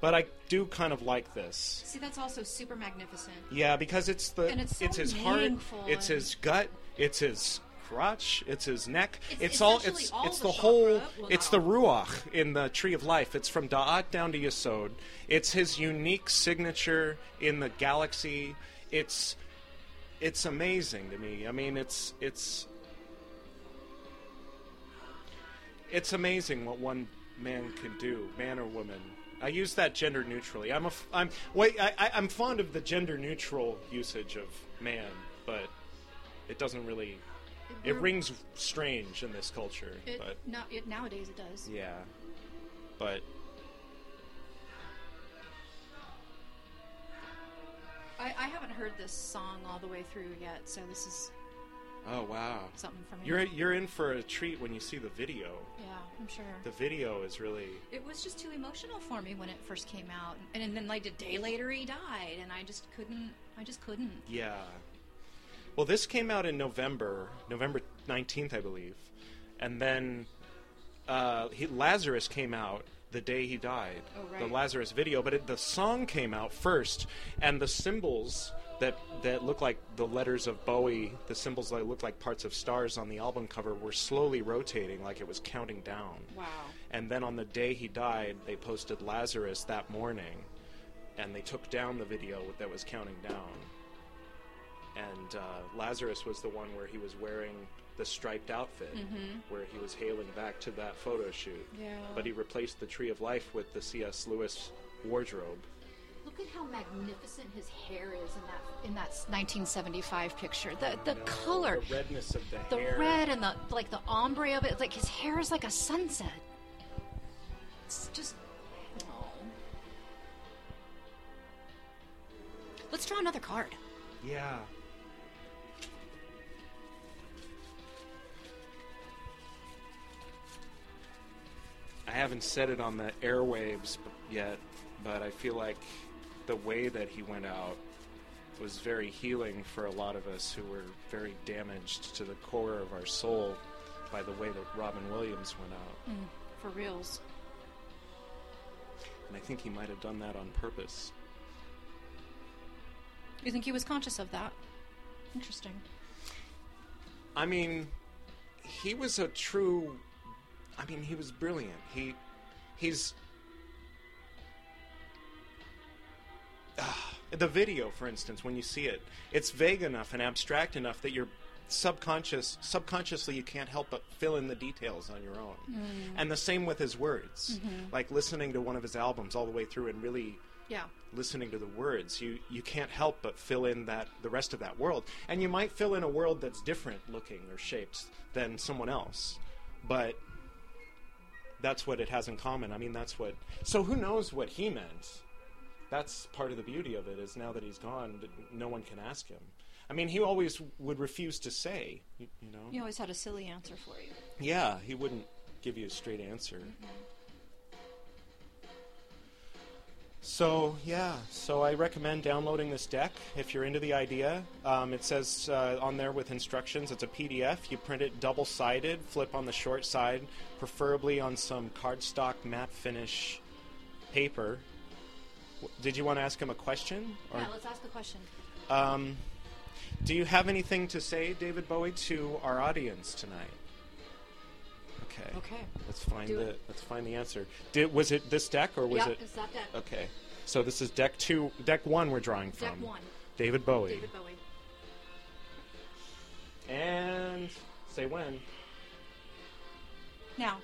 But I do kind of like this. See, that's also super magnificent. Yeah, because it's the And it's so his heart, it's his gut, it's his crotch, it's his neck. It's It's, all it's all it's the the whole. Well, it's the ruach in the tree of life. It's from Da'at down to Yesod. It's his unique signature in the galaxy. It's it's amazing to me. I mean, it's it's it's amazing what one man can do, man or woman. I use that gender neutrally. I'm a f- I'm wait I, I I'm fond of the gender neutral usage of man, but it doesn't really it We're- rings strange in this culture. It, but no, it, nowadays it does. yeah, but I, I haven't heard this song all the way through yet, so this is oh wow, something for me. you're you're in for a treat when you see the video. yeah, I'm sure. The video is really It was just too emotional for me when it first came out, and, and then like a day later he died, and I just couldn't. I just couldn't. Yeah. Well, this came out in November, November 19th, I believe. And then uh, he, Lazarus came out the day he died. Oh, right. The Lazarus video, but it, the song came out first, and the symbols that that look like the letters of Bowie, the symbols that look like parts of stars on the album cover, were slowly rotating like it was counting down. Wow. And then on the day he died, they posted Lazarus that morning, and they took down the video that was counting down. And uh, Lazarus was the one where he was wearing the striped outfit, where he was hailing back to that photo shoot. Yeah. But he replaced the Tree of Life with the C.S. Lewis wardrobe. Look at how magnificent his hair is in that in that 1975 picture. The the No, color, the redness of the, the hair. red and the like the ombre of it. Like his hair is like a sunset. It's just. Oh. Let's draw another card. Yeah. I haven't said it on the airwaves yet, but I feel like the way that he went out was very healing for a lot of us who were very damaged to the core of our soul by the way that Robin Williams went out. Mm, for reals. And I think he might have done that on purpose. You think he was conscious of that? Interesting. I mean, he was a true. I mean, he was brilliant. He, he's. Ah, the video, for instance, when you see it, it's vague enough and abstract enough that you're subconscious, subconsciously, you can't help but fill in the details on your own. And the same with his words. Like listening to one of his albums all the way through and really Yeah. listening to the words you you can't help but fill in that the rest of that world and you might fill in a world that's different looking or shaped than someone else but that's what it has in common. I mean that's what so who knows what he meant? That's part of the beauty of it is now that he's gone no one can ask him. I mean he always would refuse to say you, you know? He always had a silly answer for you. yeah, he wouldn't give you a straight answer. Mm-hmm. So yeah, so I recommend downloading this deck if you're into the idea. Um, it says uh, on there with instructions. It's a PDF. You print it double-sided, flip on the short side, preferably on some cardstock matte finish paper. W- Did you want to ask him a question? Or? Yeah, let's ask the question. Um, do you have anything to say, David Bowie, to our audience tonight? Okay. Okay. Let's find Do the it. let's find the answer. Did was it this deck or was yeah, it? it's that deck. Okay. So this is deck two, deck one. We're drawing from Deck one. David Bowie. David Bowie. And say when. Now.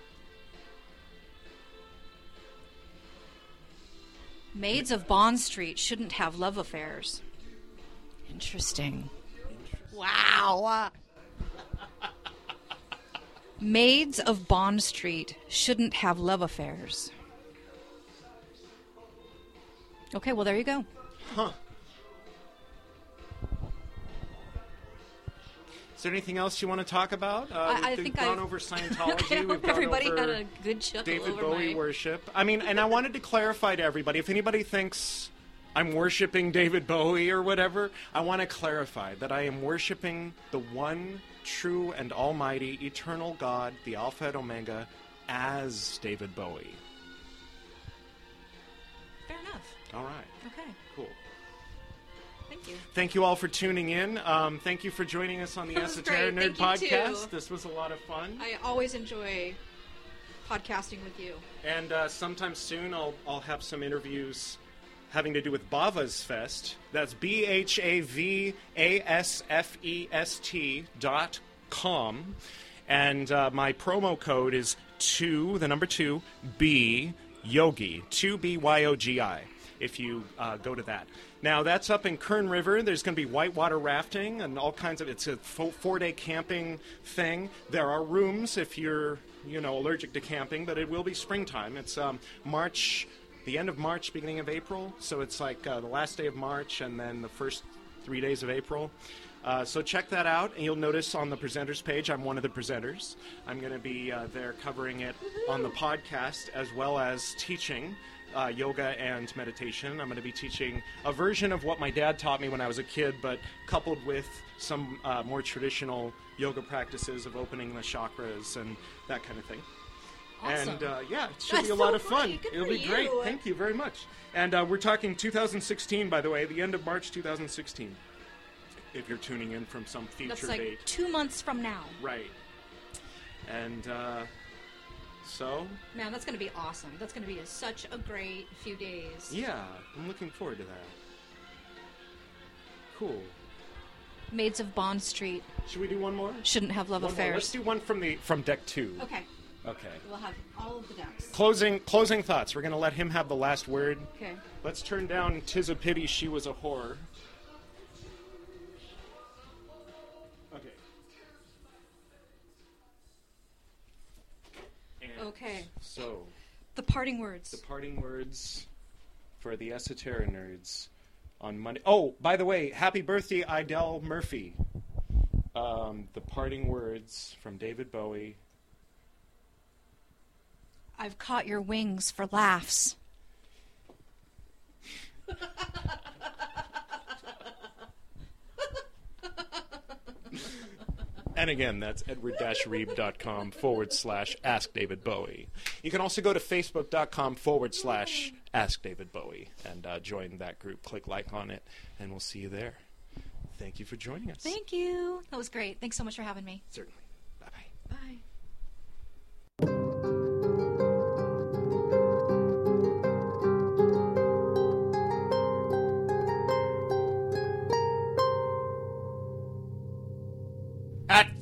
Maids of Bond Street shouldn't have love affairs. Interesting. Wow. Maids of Bond Street shouldn't have love affairs. Okay, well, there you go. Huh. Is there anything else you want to talk about? Uh, I- I we've think gone I've- over Scientology. I We've gone everybody over had a good chuckle David over Bowie my- worship. I mean, and I wanted to clarify to everybody if anybody thinks I'm worshiping David Bowie or whatever, I want to clarify that I am worshiping the one true and almighty eternal God, the Alpha and Omega, as David Bowie. Fair enough. All right. Okay. Cool. Thank you. Thank you all for tuning in. Um, thank you for joining us on the Esoteric. Nerd podcast. too. This was a lot of fun. I always enjoy podcasting with you. And uh, sometime soon, I'll I'll have some interviews having to do with Bhava's Fest. That's B H A V A S F E S T dot com, and uh, my promo code is two, the number two, B Yogi, two B Y O G I. If you uh, go to that. Now that's up in Kern River. There's going to be whitewater rafting and all kinds of. It's a fo- four-day camping thing. There are rooms if you're you know allergic to camping, but it will be springtime. It's um, March, the end of March, beginning of April. So it's like uh, the last day of March and then the first three days of April. Uh, so check that out, and you'll notice on the presenters page, I'm one of the presenters. I'm going to be uh, there covering it on the podcast as well as teaching uh, yoga and meditation. I'm going to be teaching a version of what my dad taught me when I was a kid, but coupled with some uh, more traditional yoga practices of opening the chakras and that kind of thing. Awesome. And uh, yeah, it should That's be a lot so of fun. Good It'll be great. Thank you very much. And uh, we're talking 2016, by the way, the end of March 2016. If you're tuning in from some future That's like date, two months from now. right? And uh, so, Man, that's going to be awesome. That's going to be a, such a great few days. yeah, I'm looking forward to that. Cool. Maids of Bond Street Should we do one more? shouldn't have love One more. Let's do one from the from deck two. Okay, Okay. we'll have all of the decks. Closing closing thoughts. We're gonna let him have the last word. Okay. Let's turn down "Tis a Pity She Was a Whore." Okay. And Okay. So, The parting words. the parting words for the esoteric nerds on Monday. Oh, by the way, happy birthday, Idell Murphy. Um, the parting words from David Bowie. I've caught your wings for laughs. And again, that's edward-reib.com forward slash ask David Bowie. You can also go to facebook.com forward slash ask David Bowie and uh, join that group. Click like on it, and we'll see you there. Thank you for joining us. Thank you. That was great. Thanks so much for having me. Certainly.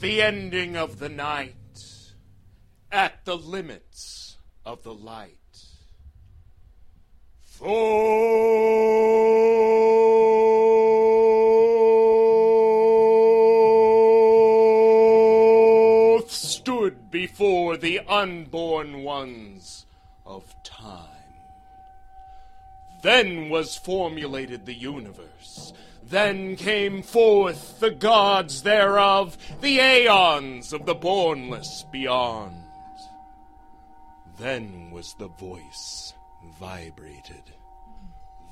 The ending of the night, at the limits of the light, Thoth stood before the unborn ones of time. Then was formulated the universe. Then came forth the gods thereof, the aeons of the bornless beyond. Then was the voice vibrated.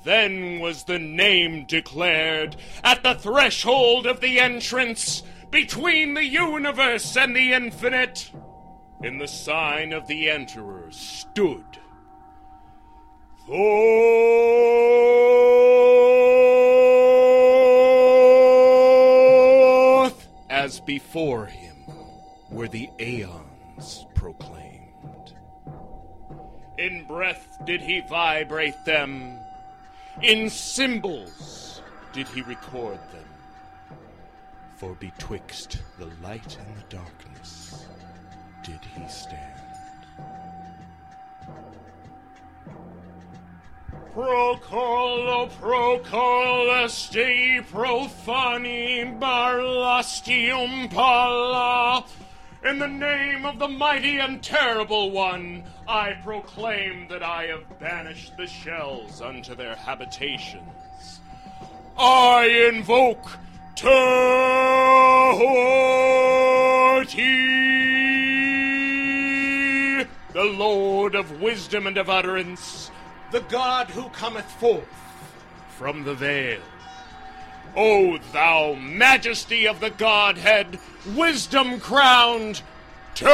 Then was the name declared at the threshold of the entrance between the universe and the infinite. In the sign of the Enterer stood as before him were the aeons proclaimed. In breath did he vibrate them, in symbols did he record them. For betwixt the light and the darkness did he stand. Procolo procolesti profani barlastium pala. In the name of the mighty and terrible one, I proclaim that I have banished the shells unto their habitations. I invoke Tehuti, the Lord of wisdom and of utterance, the God who cometh forth from the veil. O thou majesty of the Godhead, wisdom crowned, Tehuti,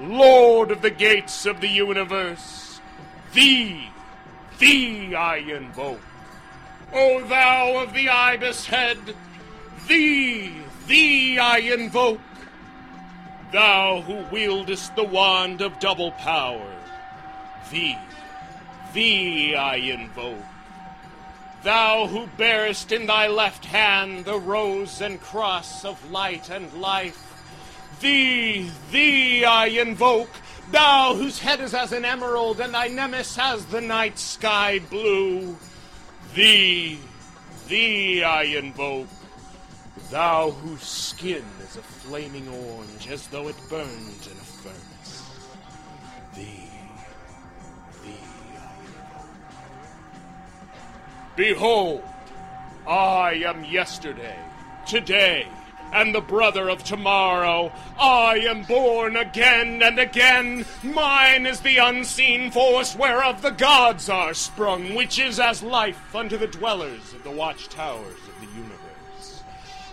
Lord of the gates of the universe, thee, thee I invoke. O thou of the ibis head, thee, thee I invoke. Thou who wieldest the wand of double power, thee, thee I invoke. Thou who bearest in thy left hand the rose and cross of light and life, thee, thee I invoke. Thou whose head is as an emerald and thy nemesis as the night sky blue, thee, thee I invoke. Thou whose skin is a flaming orange as though it burned in a furnace. Thee, thee I. Behold, I am yesterday, today, and the brother of tomorrow. I am born again and again. Mine is the unseen force whereof the gods are sprung, which is as life unto the dwellers of the watchtowers.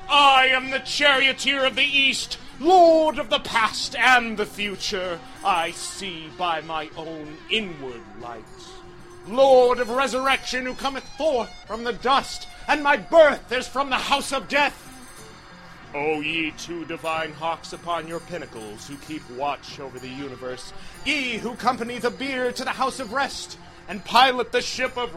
I am the charioteer of the east, lord of the past and the future. I see by my own inward light. Lord of resurrection who cometh forth from the dust, and my birth is from the house of death. O ye two divine hawks upon your pinnacles who keep watch over the universe, ye who company the bier to the house of rest, and pilot the ship of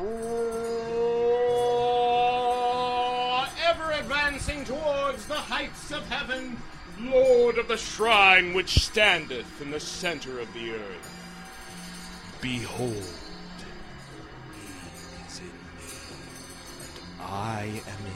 ever advancing towards the heights of heaven, Lord of the shrine which standeth in the center of the earth. Behold, he is in me, and I am in.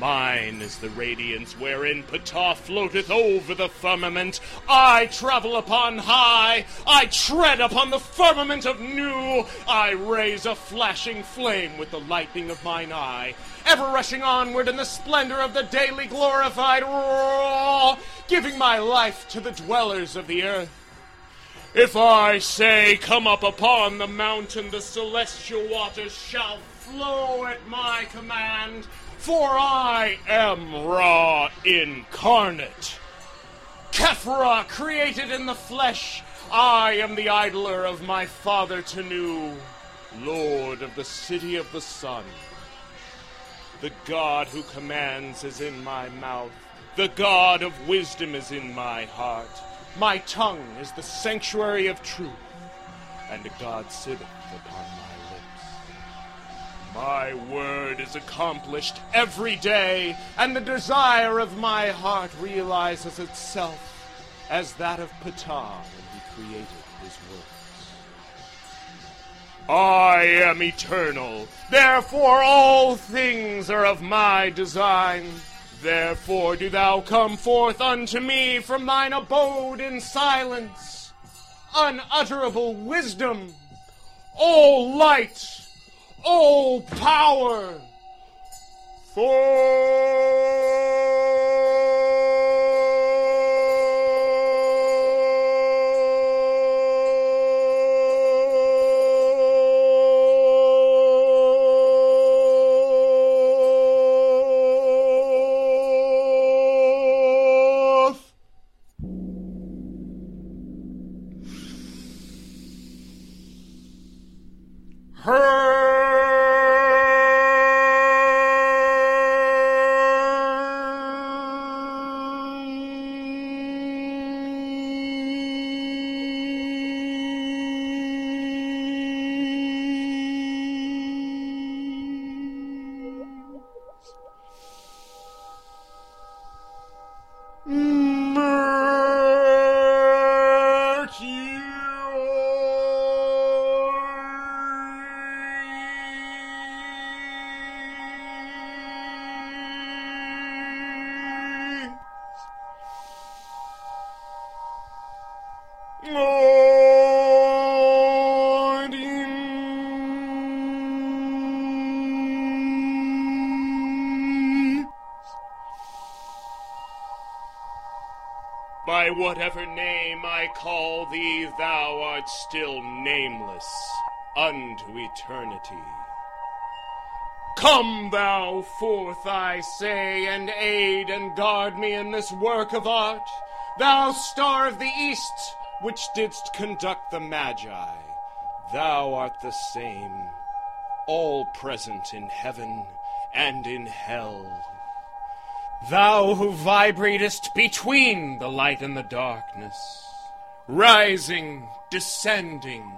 Mine is the radiance wherein Ptah floateth over the firmament. I travel upon high. I tread upon the firmament of Nu. I raise a flashing flame with the lightning of mine eye, ever rushing onward in the splendor of the daily glorified Ra, giving my life to the dwellers of the earth. If I say, Come up upon the mountain, the celestial waters shall flow at my command, for I am Ra incarnate. Khephra, created in the flesh, I am the idler of my father Tanu, lord of the city of the sun. The God who commands is in my mouth. The God of wisdom is in my heart. My tongue is the sanctuary of truth, and God sitteth upon. My word is accomplished every day, and the desire of my heart realizes itself as that of Ptah when he created his works. I am eternal, therefore all things are of my design. Therefore do thou come forth unto me from thine abode in silence. Unutterable wisdom, all light, all power. Forth. Whatever name I call thee, thou art still nameless unto eternity. Come thou forth, I say, and aid and guard me in this work of art, thou star of the east, which didst conduct the Magi. Thou art the same, all present in heaven and in hell. Thou who vibratest between the light and the darkness, rising, descending,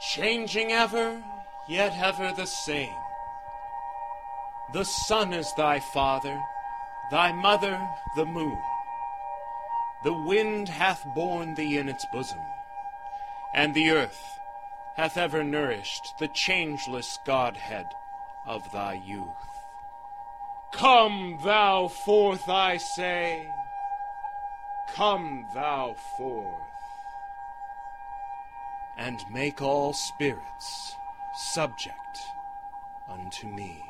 changing ever, yet ever the same. The sun is thy father, thy mother the moon. The wind hath borne thee in its bosom, and the earth hath ever nourished the changeless Godhead of thy youth. Come thou forth, I say. Come thou forth. And make all spirits subject unto me.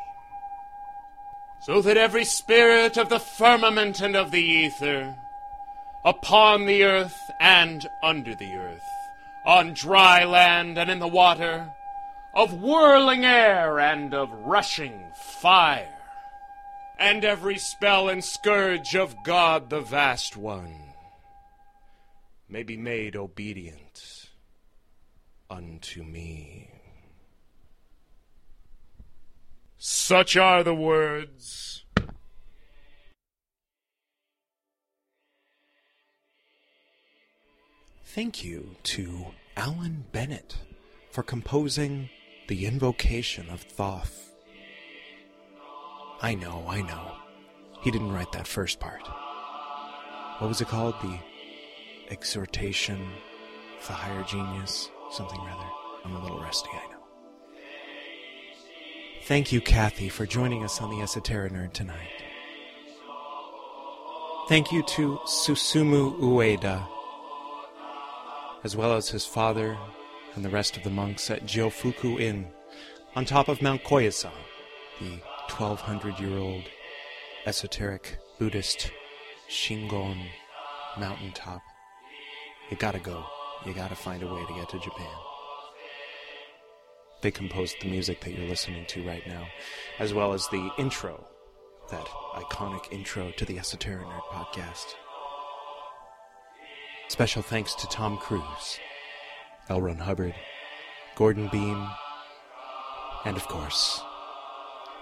So that every spirit of the firmament and of the ether, upon the earth and under the earth, on dry land and in the water, of whirling air and of rushing fire, and every spell and scourge of God the Vast One may be made obedient unto me. Such are the words. Thank you to Allan Bennett for composing the invocation of Thoth. I know, I know. He didn't write that first part. What was it called? The exhortation of the higher genius? Something rather. I'm a little rusty, I know. Thank you, Kathy, for joining us on the Esoteric Nerd tonight. Thank you to Susumu Ueda, as well as his father and the rest of the monks at Jiofuku Inn, on top of Mount Koyasan, the 1200 year old esoteric Buddhist Shingon mountaintop. You gotta go. You gotta find a way to get to Japan. They composed the music that you're listening to right now, as well as the intro, that iconic intro to the Esoteric Nerd podcast. Special thanks to Tom Cruise, L. Ron Hubbard, Gordon Beam, and of course,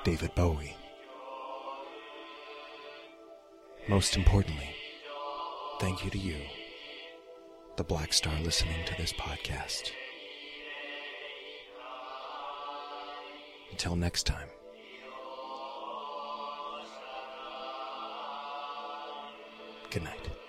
David Bowie. Most importantly, thank you to you, the Blackstar listening to this podcast. Until next time. Good night.